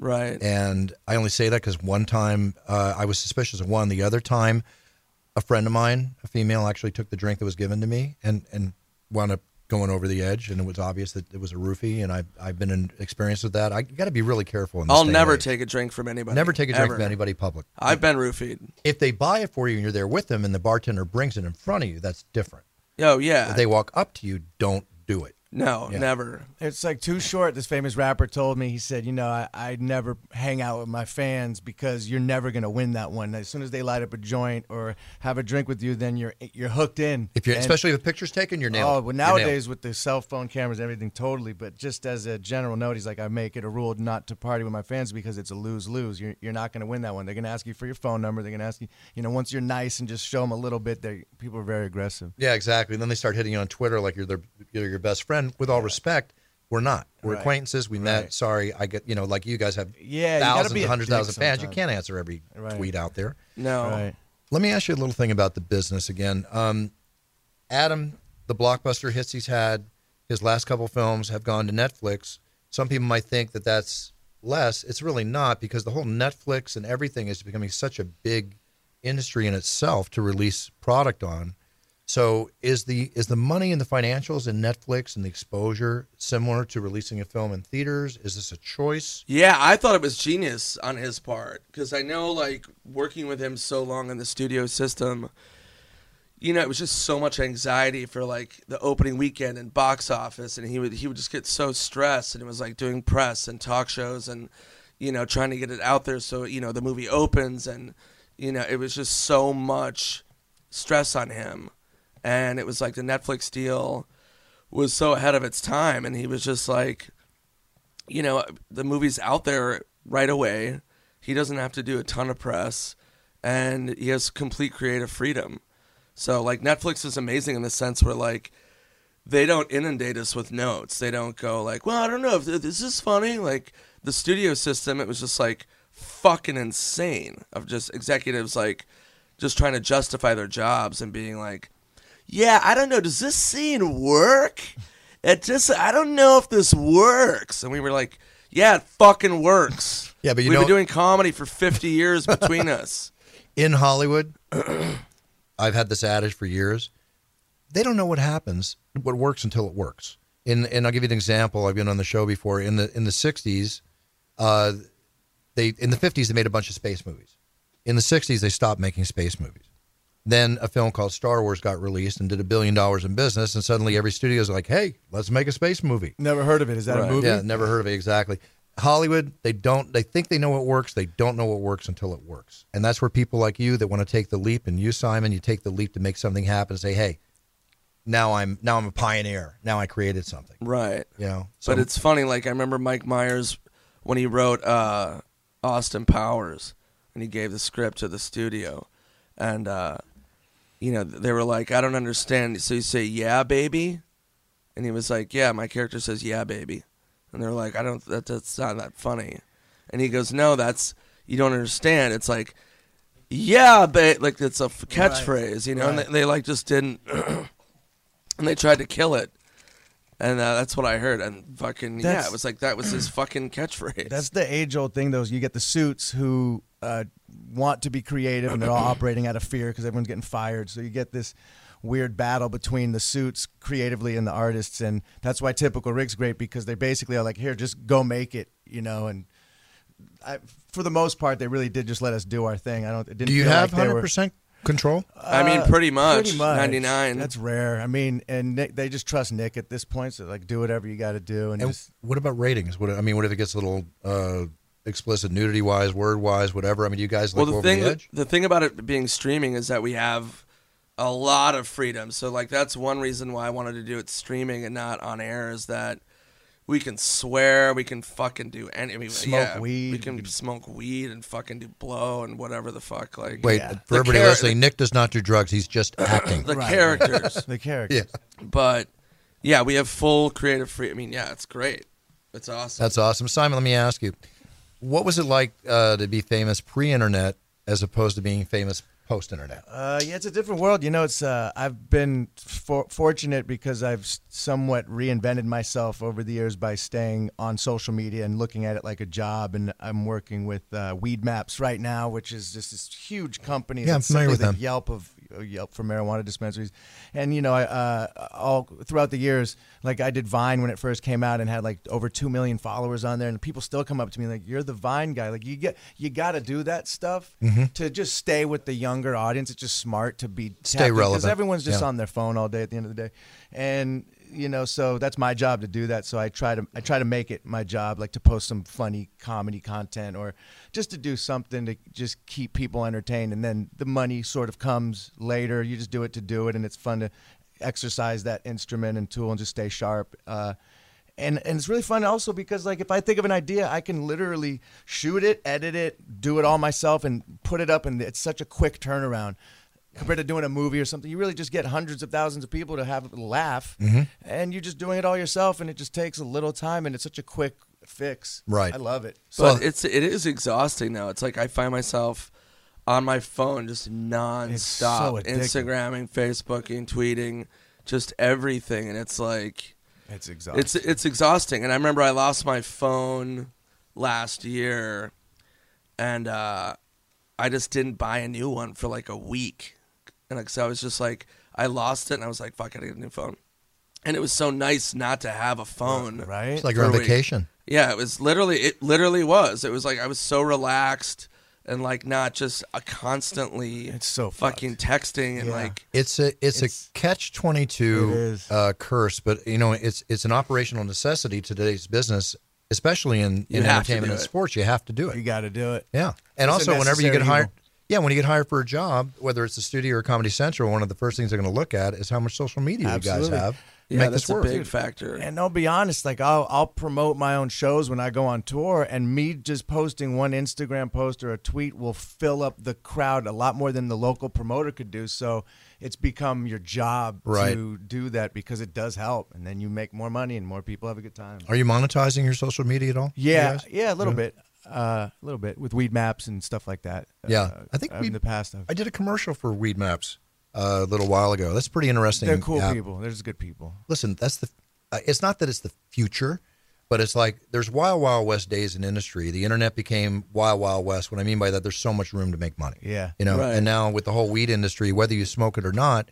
Right. and I only say that because one time uh, I was suspicious of one. The other time, a friend of mine, a female, actually took the drink that was given to me and and wound up going over the edge, and it was obvious that it was a roofie. And I've I've been in experience with that. I got to be really careful. In this I'll never age. take a drink from anybody. never take a drink ever. from anybody public. I've been roofied. If they buy it for you and you're there with them, and the bartender brings it in front of you, that's different. Oh yeah. If they walk up to you, don't do it. No, Yeah. never. It's like too short. This famous rapper told me. He said, "You know, I, I never hang out with my fans because you're never gonna win that one. As soon as they light up a joint or have a drink with you, then you're you're hooked in. If you're, And- especially if a picture's taken, you're nailed. Oh, well, nowadays with the cell phone cameras and everything, totally. But just as a general note, he's like, I make it a rule not to party with my fans because it's a lose lose. You're, you're not going to win that one. They're going to ask you for your phone number. They're going to ask you, you know, once you're nice and just show them a little bit, they people are very aggressive. Yeah, exactly. And then they start hitting you on Twitter like you're their you're your best friend. With all respect, we're not. We're Right. acquaintances. We met. Right. Sorry, I get you know like you guys have Yeah, you gotta thousands, be a hundreds, dick thousands of fans. You can't answer every Right. tweet out there. No. Right. Let me ask you a little thing about the business again. Um, Adam, the blockbuster hits he's had, his last couple films have gone to Netflix. Some people might think that that's less. It's really not because the whole Netflix and everything is becoming such a big industry in itself to release product on. So is the is the money and the financials in Netflix and the exposure similar to releasing a film in theaters? Is this a choice? Yeah, I thought it was genius on his part because I know, like, working with him so long in the studio system, you know, it was just so much anxiety for like the opening weekend and box office, and he would he would just get so stressed, and it was like doing press and talk shows and you know trying to get it out there so you know the movie opens, and you know it was just so much stress on him, and it was like the Netflix deal was so ahead of its time, and he was just like you know, the movie's out there right away. He doesn't have to do a ton of press, and he has complete creative freedom. So, like, Netflix is amazing in the sense where, like, they don't inundate us with notes. They don't go, like, well, I don't know if th- is this funny. Like, the studio system, it was just, like, fucking insane of just executives, like, just trying to justify their jobs and being like, yeah, I don't know, does this scene work? It just, I don't know if this works. And we were like, yeah, it fucking works. Yeah, but you We've know- been doing comedy for 50 years between us. in Hollywood, I've had this adage for years. They don't know what happens, what works until it works. In, and I'll give you an example. I've been on the show before. In the in the '60s, uh, they in the '50s they made a bunch of space movies. In the '60s they stopped making space movies. Then a film called Star Wars got released and did a billion dollars in business, and suddenly every studio is like, "Hey, let's make a space movie." Never heard of it. Is that Right. a movie? Yeah, never heard of it exactly. Hollywood, they don't. They think they know what works. They don't know what works until it works, and that's where people like you that want to take the leap, and you, Simon, you take the leap to make something happen. And say, hey, now I'm now I'm a pioneer. Now I created something. Right. You know, so But it's funny, like, I remember Mike Myers when he wrote uh, Austin Powers and he gave the script to the studio. And, uh, you know, they were like, I don't understand. So you say, yeah, baby? And he was like, yeah, my character says, yeah, baby. And they're like, I don't, that, that's not that funny. And he goes, no, that's, you don't understand. It's like, yeah, but like it's a f- catchphrase, you know, and they, they like just didn't, and they tried to kill it. And uh, that's what I heard. And fucking, yeah, it was like that was his fucking catchphrase. That's the age old thing, though. is You get the suits who uh, want to be creative and they're all operating out of fear because everyone's getting fired. So you get this weird battle between the suits creatively and the artists. And that's why Typical Rick's great because they basically are like, here, just go make it, you know. And I, for the most part, they really did just let us do our thing. I don't. It didn't do you have like they hundred were- percent control? I mean, Uh, pretty much. Pretty much. 99. That's rare. I mean, and Nick, they just trust Nick at this point. So like, do whatever you got to do, and, And just what about ratings? What I mean, what if it gets a little uh, explicit, nudity wise, word wise, whatever? I mean, you guys well, look the over thing, the edge? the thing about it being streaming is that we have a lot of freedom. So, like, that's one reason why I wanted to do it streaming and not on air is that we can swear, we can fucking do any, I mean, Smoke yeah, weed, we we can can- smoke weed and fucking do blow and whatever the fuck. Like, Wait, Yeah. for The everybody char- listening, Nick does not do drugs. He's just acting. the Right. characters. the characters. yeah. but yeah, we have full creative free. I mean, yeah, it's great. It's awesome. That's awesome. Simon, let me ask you, what was it like uh, to be famous pre-internet as opposed to being famous post-internet? Uh, yeah, it's a different world. You know, it's uh, I've been for- fortunate because I've somewhat reinvented myself over the years by staying on social media and looking at it like a job. And I'm working with uh, Weed Maps right now, which is just this huge company. Yeah, I'm familiar with the them. Yelp of Yelp for marijuana dispensaries. And you know, I uh, all throughout the years, like I did Vine when it first came out and had like over two million followers on there, and people still come up to me like, "You're the Vine guy." Like you get you got to do that stuff Mm-hmm. to just stay with the younger audience. It's just smart to be Stay because relevant. everyone's just Yeah. on their phone all day at the end of the day, and you know, so that's my job to do that. So I try to I try to make it my job, like to post some funny comedy content or just to do something to just keep people entertained. And then the money sort of comes later. You just do it to do it, and it's fun to exercise that instrument and tool and just stay sharp. Uh, and and it's really fun also because like if I think of an idea, I can literally shoot it, edit it, do it all myself, and put it up, and it's such a quick turnaround compared to doing a movie or something. You really just get hundreds of thousands of people to have a laugh, Mm-hmm. and you're just doing it all yourself, and it just takes a little time, and it's such a quick fix. Right. I love it. But it's it is exhausting now. It's like I find myself on my phone just nonstop, so. Instagramming, Facebooking, tweeting, just everything, and it's like It's exhausting. it's it's exhausting. And I remember I lost my phone last year, and uh, I just didn't buy a new one for like a week, and because I was just like I lost it, and I was like, "Fuck, I gotta get a new phone." And it was so nice not to have a phone, right. It's like you're on for a week. vacation. Yeah, it was literally it literally was. It was like I was so relaxed and like not just uh, constantly It's so fucking texting and Yeah. like It's a it's, It's- a catch twenty two It is. uh, curse, but you know it's it's an operational necessity to today's business, especially in, You in have to entertainment do and it. sports. You have to do it. you got to do it. Yeah, and It's a also whenever you get necessary hired, evil. Yeah, when you get hired for a job, whether it's the studio or Comedy Central, one of the first things they're going to look at is how much social media you guys have. to yeah, make that's this work. a big factor. And I'll be honest, like I'll I'll promote my own shows when I go on tour, and me just posting one Instagram post or a tweet will fill up the crowd a lot more than the local promoter could do. So it's become your job Right. to do that because it does help, and then you make more money and more people have a good time. Are you monetizing your social media at all? Yeah, yeah, a little bit, uh, a little bit with weed maps and stuff like that. Yeah. Uh, I think in we- the past I've, I did a commercial for Weed Maps uh, a little while ago. That's pretty interesting. they're cool app. people. They're just good people. listen, that's the. Uh, it's not that it's the future, but it's like there's wild, wild west days in industry. The internet became wild, wild west. What I mean by that, there's so much room to make money. Yeah. you know. Right. And now with the whole weed industry, whether you smoke it or not,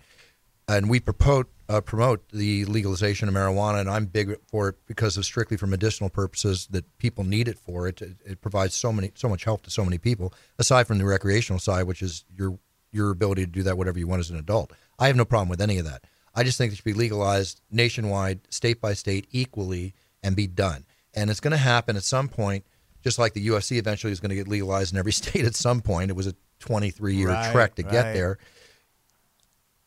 and we promote uh, promote the legalization of marijuana, and I'm big for it because of strictly for medicinal purposes that people need it for. It it, it provides so many so much help to so many people. Aside from the recreational side, which is your your ability to do that whatever you want as an adult. I have no problem with any of that. I just think it should be legalized nationwide, state by state, equally, and be done. And it's going to happen at some point, just like the UFC eventually is going to get legalized in every state at some point. It was a 23 year Right, trek to get there.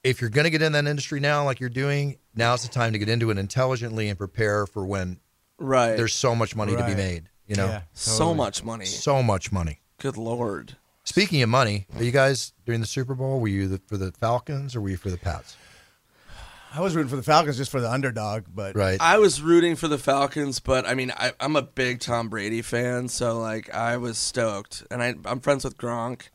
If you're going to get in that industry now, like you're doing, now's the time to get into it intelligently and prepare for when right. there's so much money to be made. You know, Yeah, so much money. so much money. Good lord. Speaking of money, are you guys during the Super Bowl? Were you the, for the Falcons or were you for the Pats? I was rooting for the Falcons just for the underdog, but Right. I was rooting for the Falcons, but I mean, I, I'm a big Tom Brady fan, so like I was stoked, and I, I'm friends with Gronk,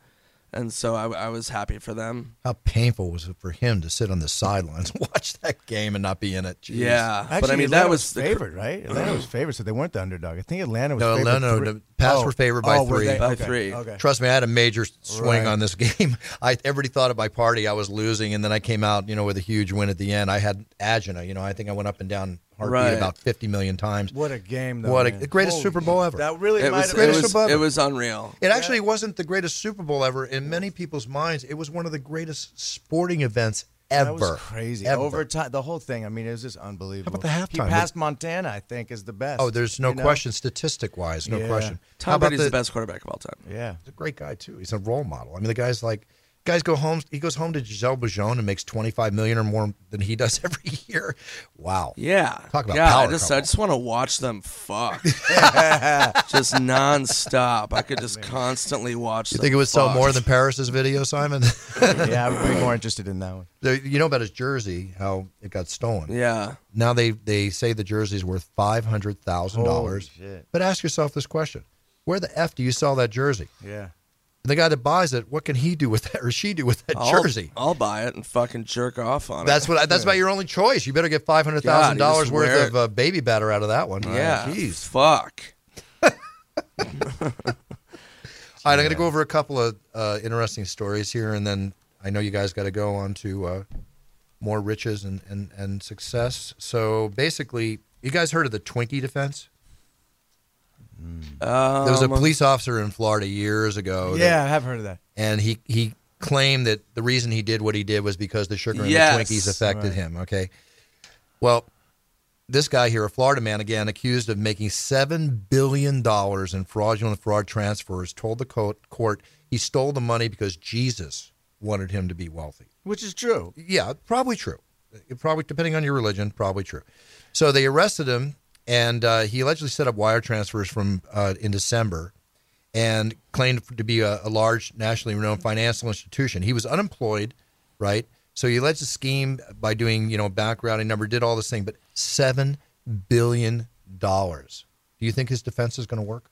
and so I, I was happy for them. How painful was it for him to sit on the sidelines watch that game and not be in it? Jeez. Yeah, Actually, but I mean Atlanta that was the cr- right? Atlanta was favored, so they weren't the underdog. I think Atlanta was No, favored. no, no, three- the Pats were oh. favored oh, by oh, were three. they? By Okay, three. Okay. Trust me, I had a major swing Right. on this game. I everybody thought at my party I was losing, and then I came out, you know, with a huge win at the end. I had angina, you know. I think I went up and down heartbeat Right. about fifty million times. What a game, though. What a- the greatest Super Bowl ever. That really it might was, have it greatest was, Super Bowl it was unreal. It actually wasn't the greatest Super Bowl ever. In many people's minds, it was one of the greatest sporting events ever. That was crazy. Ever. Overtime, the whole thing. I mean, it was just unbelievable. How about the halftime? He passed Montana, I think, is the best. Oh, there's no you know? question, statistic wise, no Yeah. question. How Tom about Brady's the, best quarterback of all time. Yeah. He's a great guy too. He's a role model. I mean, the guy's like, guys go home. He goes home to Gisele Bündchen and makes twenty five million or more than he does every year. Wow. Yeah, Talk about yeah. power I just, couple. I just want to watch them fuck, just nonstop. I could just constantly watch. You them think it would sell more than Paris's video, Simon? yeah, I would be more interested in that one. you know about his jersey, how it got stolen. Yeah, Now they they say the jersey is worth five hundred thousand dollars. But ask yourself this question: Where the f do you sell that jersey? Yeah. And the guy that buys it, what can he do with that or she do with that I'll, jersey? I'll buy it and fucking jerk off on That's it. That's what. That's about your only choice. You better get five hundred thousand dollars you just wear worth of uh, baby batter out of that one. Yeah, Jeez. fuck. All right, I'm going to go over a couple of uh, interesting stories here, and then I know you guys got to go on to uh, more riches and, and, and success. So basically, you guys heard of the Twinkie defense? Um, There was a police officer in Florida years ago. that- Yeah, I have heard of that. and he he claimed that the reason he did what he did was because the sugar in Yes. the Twinkies affected Right. him. Okay, well, this guy here, a Florida man, again accused of making seven billion dollars in fraudulent fraud transfers, told the co- court he stole the money because Jesus wanted him to be wealthy. Which is true. Yeah, probably true. Probably depending on your religion, probably true. So they arrested him, and uh, he allegedly set up wire transfers from uh, in December, and claimed to be a, a large nationally renowned financial institution. He was unemployed, right? So he alleged a scheme by doing you know backgrounding number, did all this thing, but seven billion dollars. Do you think his defense is going to work?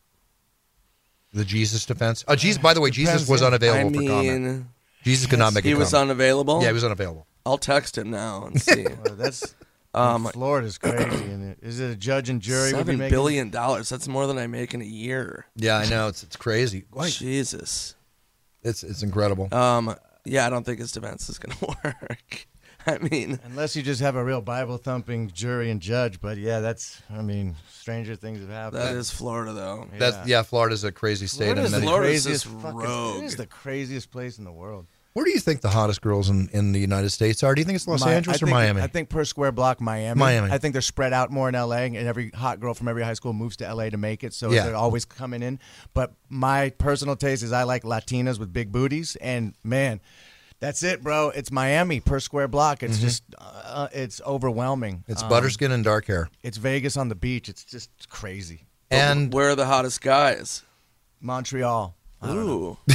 The Jesus defense. Uh, Jesus. By the way, Jesus was unavailable I for comment. Jesus could not make he a was comment. unavailable. Yeah, he was unavailable. I'll text him now and see. Well, that's Um, Florida's crazy. And it, is it a judge and jury? would be Seven making- billion dollars. That's more than I make in a year. Yeah, I know it's it's crazy. Like, Jesus. it's it's incredible. Um. Yeah, I don't think his defense is gonna work. I mean, Unless you just have a real Bible thumping jury and judge, but yeah, that's. I mean, stranger things have happened. that is Florida though. That's yeah. Florida's a crazy state. Florida in is the many- Florida's craziest just fucking- rogue. It is the craziest place in the world. Where do you think the hottest girls in, in the United States are? Do you think it's Los Mi- Angeles I or think- Miami? I think per square block, Miami. Miami. I think they're spread out more in LA, and every hot girl from every high school moves to LA to make it, so Yeah. they're always coming in. But my personal taste is I like Latinas with big booties, and man, that's it, bro. It's Miami per square block. It's just, uh, it's overwhelming. Mm-hmm. it's Um, butterskin and dark hair. It's Vegas on the beach. It's just crazy. And Where are the hottest guys? Montreal. I don't know. Ooh.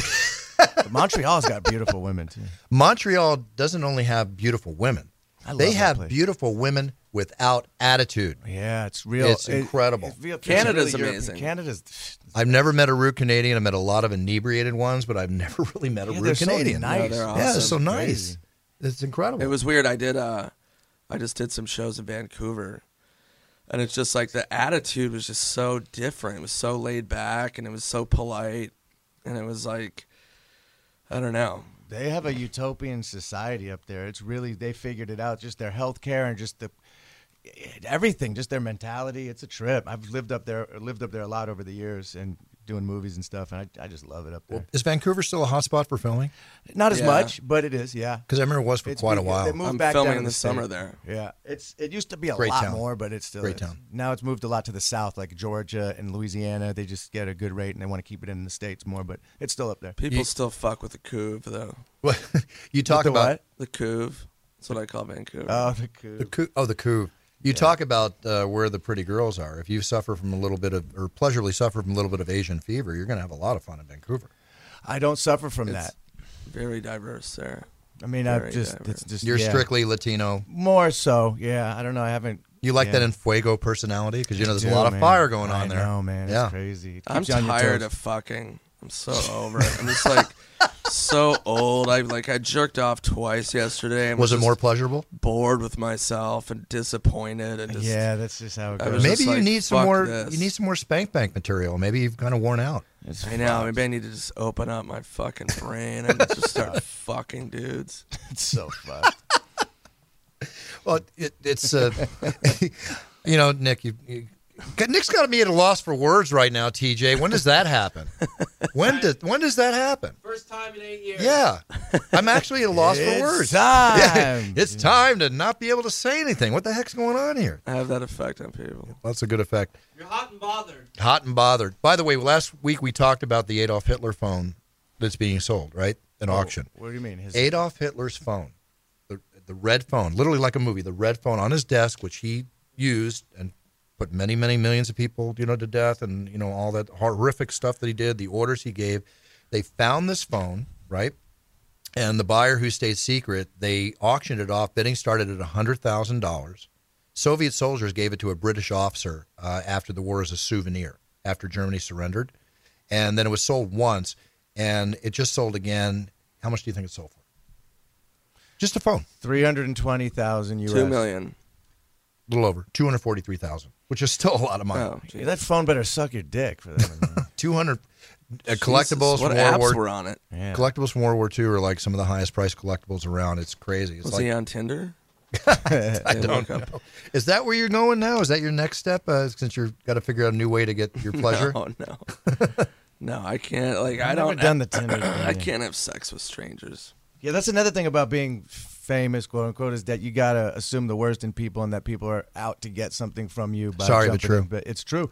But Montreal's got beautiful women too. Montreal doesn't only have beautiful women; I love they that have place. beautiful women without attitude. Yeah, it's real. It's incredible. it- it's Canada's really European. amazing. Canada's. I've never met a rude Canadian. I met a lot of inebriated ones, but I've never really met a Yeah, rude they're so Canadian. nice. Yeah, they're Yeah, it's so nice. Crazy. It's incredible. It was weird. I did. Uh, I just did some shows in Vancouver, and it's just like the attitude was just so different. It was so laid back, and it was so polite, and it was like, I don't know. They have a utopian society up there. It's really they figured it out. Just their health care and just the everything, just their mentality. It's a trip. I've lived up there, lived up there a lot over the years, and doing movies and stuff, and I, I just love it up there. Is Vancouver still a hotspot for filming? Not as Yeah. much, but it is. Yeah, Because I remember it was for It's quite a be- while. They moved I'm back filming down in to the summer there. Yeah, it's it used to be a Great lot town. more, but it's still Great is. town. Now it's moved a lot to the south, like Georgia and Louisiana. They just get a good rate, and they want to keep it in the states more, but it's still up there. People You- still fuck with the Couve though. What you talk the about what? The Couve. That's what I call Vancouver. Oh, the coup. The coup, oh, the coup. You talk about uh, where the pretty girls are. If you suffer from a little bit of, or pleasurably suffer from a little bit of Asian fever, you're going to have a lot of fun in Vancouver. I don't suffer from It's that. Very diverse there. I mean, I've just diverse. it's just You're yeah. strictly Latino. more so. Yeah, I don't know. I haven't. You like yeah. that in fuego personality because you know there's a lot do, of fire going on I there. know, man. Yeah. It's crazy. It I'm keeps you on your tired of fucking. I'm so over it. I'm just like so old. I like I jerked off twice yesterday. And Was it more pleasurable? bored with myself and disappointed and just yeah, that's just how it I goes. was Maybe just you like, need some fuck more. this. You need some more spank bank material. Maybe you've kind of worn out. It's I know. Maybe I need to just open up my fucking brain and just start fucking dudes. It's so fucked. Well, it, it's uh, you know, Nick. You, you, Nick's got me at a loss for words right now. TJ, when does that happen? When does when does that happen? First time in eight years. Yeah, I'm actually at a loss for It's words. time. Yeah, it's time to not be able to say anything. What the heck's going on here? I have that effect on people. That's a good effect. You're hot and bothered. Hot and bothered. By the way, last week we talked about the Adolf Hitler phone that's being sold, right? An oh, auction. What do you mean? His, Adolf Hitler's phone, the the red phone, literally like a movie, the red phone on his desk, which he used and put many, many millions of people, you know, to death, and you know all that horrific stuff that he did, the orders he gave. They found this phone, right? And the buyer who stayed secret, they auctioned it off. Bidding started at hundred thousand dollars. Soviet soldiers gave it to a British officer uh, after the war as a souvenir after Germany surrendered, and then it was sold once, and it just sold again. How much do you think it sold for? Just a phone, three hundred and twenty thousand U.S. Two million. A little over two hundred forty-three thousand, which is still a lot of money. Oh, that phone better suck your dick for that. Two hundred uh, Jesus, collectibles What from apps World War were on it? yeah. collectibles from World War II are like some of the highest priced collectibles around. It's crazy. It's Was like he on Tinder? I don't know. Is that where you're going now? Is that your next step? Uh, since you've got to figure out a new way to get your pleasure. No, no, no. I can't. Like I I've never don't. done the Tinder I can't have sex with strangers. Yeah, that's another thing about being famous, quote unquote, is that you gotta assume the worst in people and that people are out to get something from you. By Sorry, but true. in. But it's true,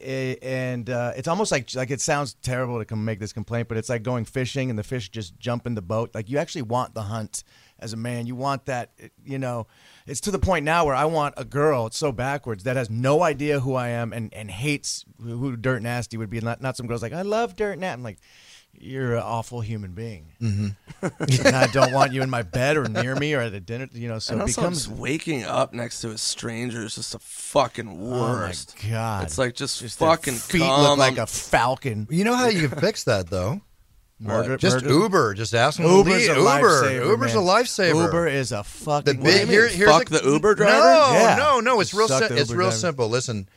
Eh, and uh, it's almost like like it sounds terrible to come make this complaint, but it's like going fishing and the fish just jump in the boat. Like you actually want the hunt as a man. You want that, you know. It's to the point now where I want a girl. It's so backwards that has no idea who I am and, and hates who who Dirt Nasty would be. Not not some girls like I love Dirt Nasty. I'm like, you're an awful human being, mm-hmm. and I don't want you in my bed or near me or at a dinner. You know, so and it also becomes waking up next to a stranger is just a fucking worst. Oh my god! It's like just, Just fucking feet come. look like a falcon. You know how you can fix that though? Murder- Just murder- Uber. Just ask them. Uber's to a leave. Uber. lifesaver, Uber's man. a lifesaver. Uber is a fucking. the big here, here's Fuck a- the Uber driver? No, Yeah. no, no. It's real. Si- it's real driver. simple. Listen,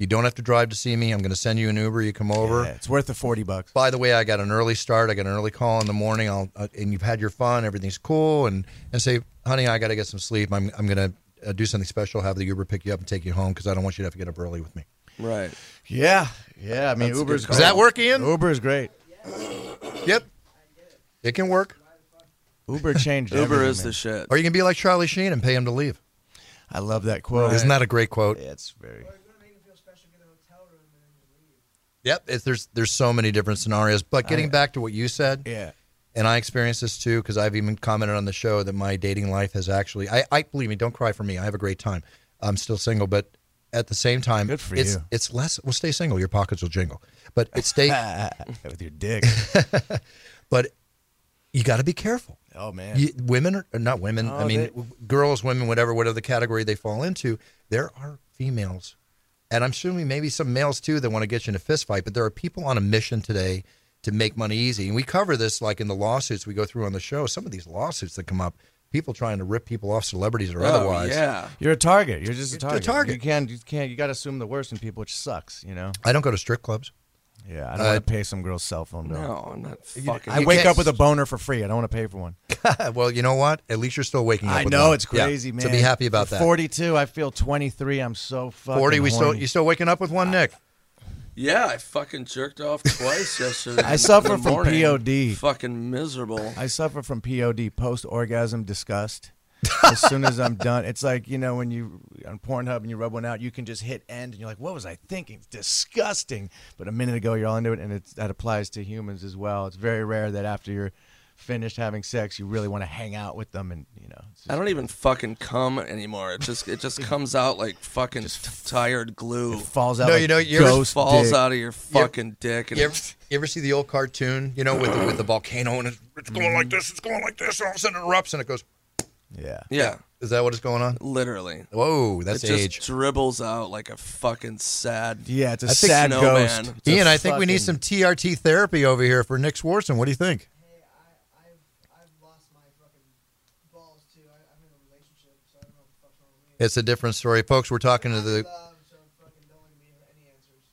you don't have to drive to see me. I'm going to send you an Uber. You come over. Yeah, it's worth the forty bucks. By the way, I got an early start. I got an early call in the morning. I'll uh, and you've had your fun. Everything's cool. And and say, honey, I got to get some sleep. I'm I'm going to uh, do something special. Have the Uber pick you up and take you home because I don't want you to have to get up early with me. right. Yeah, yeah. I mean, That's a Uber's great. Does that work, Ian? Uber is great. Yep. It can work. Uber changed. Uber is man. the shit. Or you can be like Charlie Sheen and pay him to leave. I love that quote. Isn't that a great quote? Yeah, it's very. Yep. It's, there's there's so many different scenarios. But getting back to what you said, Yeah. and I experienced this too because I've even commented on the show that my dating life has actually. I, I believe me, don't cry for me. I have a great time. I'm still single, but at the same time, Good for it's you. it's less. Well, stay single. Your pockets will jingle, but it stay. with your dick. but you got to be careful. Oh man. You, women are not women. Oh, I Oh, mean, they- girls, women, whatever, whatever the category they fall into. There are females, and I'm assuming maybe some males too that want to get you in a fist fight. But there are people on a mission today to make money easy, and we cover this like in the lawsuits we go through on the show. Some of these lawsuits that come up, people trying to rip people off, celebrities or Oh, otherwise. yeah. You're a target. You're just a You're a target. target. You can't. You can't. You got to assume the worst in people, which sucks. You know. I don't go to strip clubs. Yeah. I don't Uh, want to pay some girl's cell phone bill. No, I'm not fucking. I You wake can't- up with a boner for free. I don't want to pay for one. well, you know what? At least you're still waking up. I with know one. it's Yeah. crazy, man. So be happy about For that. 42. I feel 23. I'm so fucking. Forty. We still horny. you still waking up with one, Nick? Yeah, I fucking jerked off twice yesterday. I suffer the from morning. POD. Fucking miserable. I suffer from POD, post orgasm disgust. As soon as I'm done, it's like you know when you on Pornhub and you rub one out, you can just hit end, and you're like, "What was I thinking? It's disgusting." But a minute ago, you're all into it, and it's, that applies to humans as well. It's very rare that after you're finished having sex, you really want to hang out with them, and you know. I don't even fucking come anymore. It just it just comes out like fucking tired glue. It falls out. No, like you know, you ever- ghost falls dick. out of your fucking dick. And You ever, you ever see the old cartoon? You know, with the, with the volcano and it's, it's going like this, it's going like this, and all of a sudden it erupts and it goes. Yeah. yeah, Is that what is going on? literally. Whoa, that's it just age. dribbles out like a fucking sad. Yeah, it's a I sad Snowman. ghost. It's a Ian, I think we need some TRT therapy over here for Nick Swardson. What do you think? Hey, I, I've, I've lost my fucking balls too. I, I'm in a relationship, so I don't know what the fuck's wrong with me. It's a different story, folks. We're talking to the Love, so fucking don't look at me for any answers.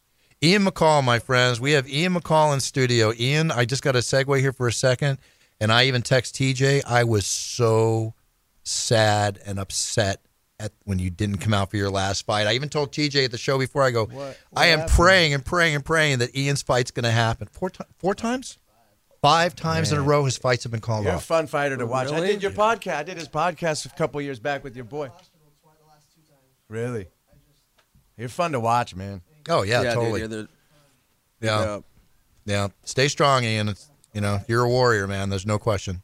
Ian McCall, my friends. We have Ian McCall in studio. Ian, I just got a segue here for a second, and I even text TJ. I was so sad and upset at when you didn't come out for your last fight. I even told TJ at the show before I go, What- I am happened? praying and praying and praying that Ian's fight's going to happen. Four, ti- four times? Five times in a row, his fights have been called off. You're a fun fighter to watch. I did your podcast. I did his podcast a couple years back with your boy. Hospital twice the last two times. Really? You're fun to watch, man. Oh yeah, dude, totally. you're the- yeah. Yeah, stay strong, Ian. It's, you know, you're a warrior, man. There's no question.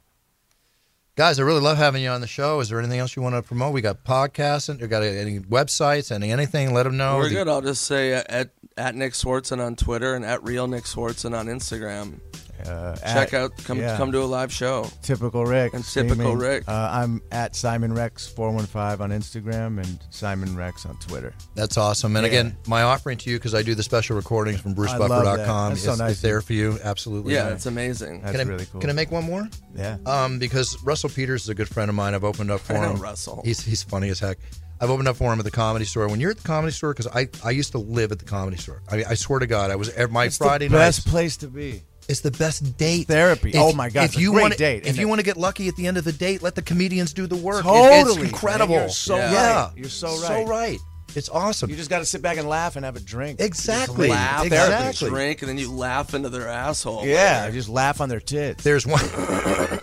Guys, I really love having you on the show. Is there anything else you want to promote? We got podcasts and you got any websites, any anything? Let them know. We're The- good. I'll just say uh, at at Nick Swardson on Twitter and at real Nick Swardson on Instagram. Uh, Check at- out come yeah. come to a live show. Typical Rick. And Typical streaming. Rick. Uh, I'm at Simon Rex four one five on Instagram and Simon Rex on Twitter. That's awesome. And Yeah. again, my offering to you because I do the special recordings from I love that. BruceBuffer.com. It's, so nice it's there for you. Absolutely. Yeah, it's amazing. That's can I, really cool. Can I make one more? yeah. Um, because Russell Peters is a good friend of mine. I've opened up for I know him. Russell. He's he's funny as heck. I've opened up for him at the comedy store. When you're at the comedy store, because I, I used to live at the comedy store. I mean, I swear to God, I was ev- my it's Friday the best nights. place to be. It's the best date. Therapy. Oh my God, If it's a you great want date, if you want to get lucky at the end of the date, let the comedians do the work. It- Totally, it's incredible. man. You're so yeah. right. You're so right. So right. right. It's awesome. You just got to sit back and laugh and have a drink. Exactly. Just laugh. Exactly. Therapy drink and then you laugh into their asshole. Yeah, just laugh on their tits. There's one.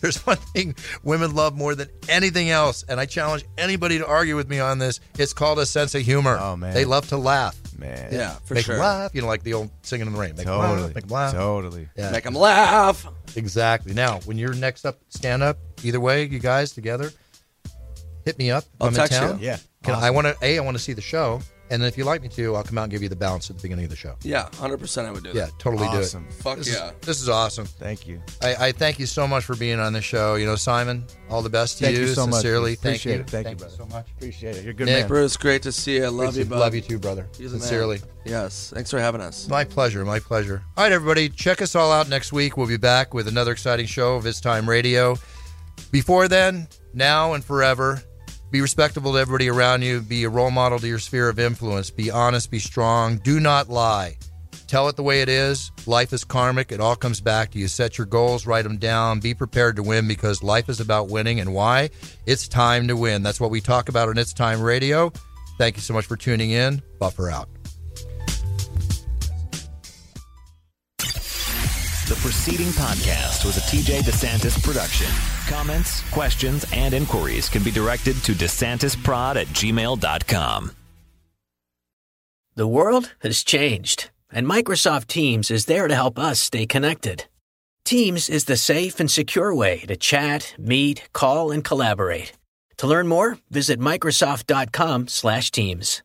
There's one thing women love more than anything else, and I challenge anybody to argue with me on this. It's called a sense of humor. Oh, man. they love to laugh. Man. Yeah, for make sure. 'em laugh. You know, like the old singing in the rain. Make 'em Totally. laugh. Make 'em laugh. Totally. Yeah, Make them laugh. exactly. Now, when you're next up, stand up. Either way, you guys together, hit me up. I'll I'm text in town. you. Yeah. Can, I want to a. I want to see the show, and then if you like me to, I'll come out and give you the balance at the beginning of the show. Yeah, hundred percent. I would do Yeah, that. Yeah, totally Awesome. do it. Fuck This yeah. Is, this is awesome. Thank you. I, I thank you so much for being on the show. You know, Simon, all the best to Thank you. you so much. Sincerely, Bruce. thank Appreciate you. it. Thank you, you brother. so much. Appreciate it. You're a good Nick, man. Bruce, great to see you. Love you, bud. Love you too, brother. You're man. Sincerely. Yes. Thanks for having us. My pleasure. My pleasure. All right, everybody, check us all out next week. We'll be back with another exciting show of It's Time Radio. Before then, now and forever, be respectable to everybody around you. Be a role model to your sphere of influence. Be honest. Be strong. Do not lie. Tell it the way it is. Life is karmic. It all comes back to you. Set your goals, write them down. Be prepared to win because life is about winning. And why? It's time to win. That's what we talk about on It's Time Radio. Thank you so much for tuning in. Buffer out. The preceding podcast was a TJ DeSantis production. Comments, questions, and inquiries can be directed to DeSantisProd at gmail.com. The world has changed, and Microsoft Teams is there to help us stay connected. Teams is the safe and secure way to chat, meet, call, and collaborate. To learn more, visit Microsoft.com/teams.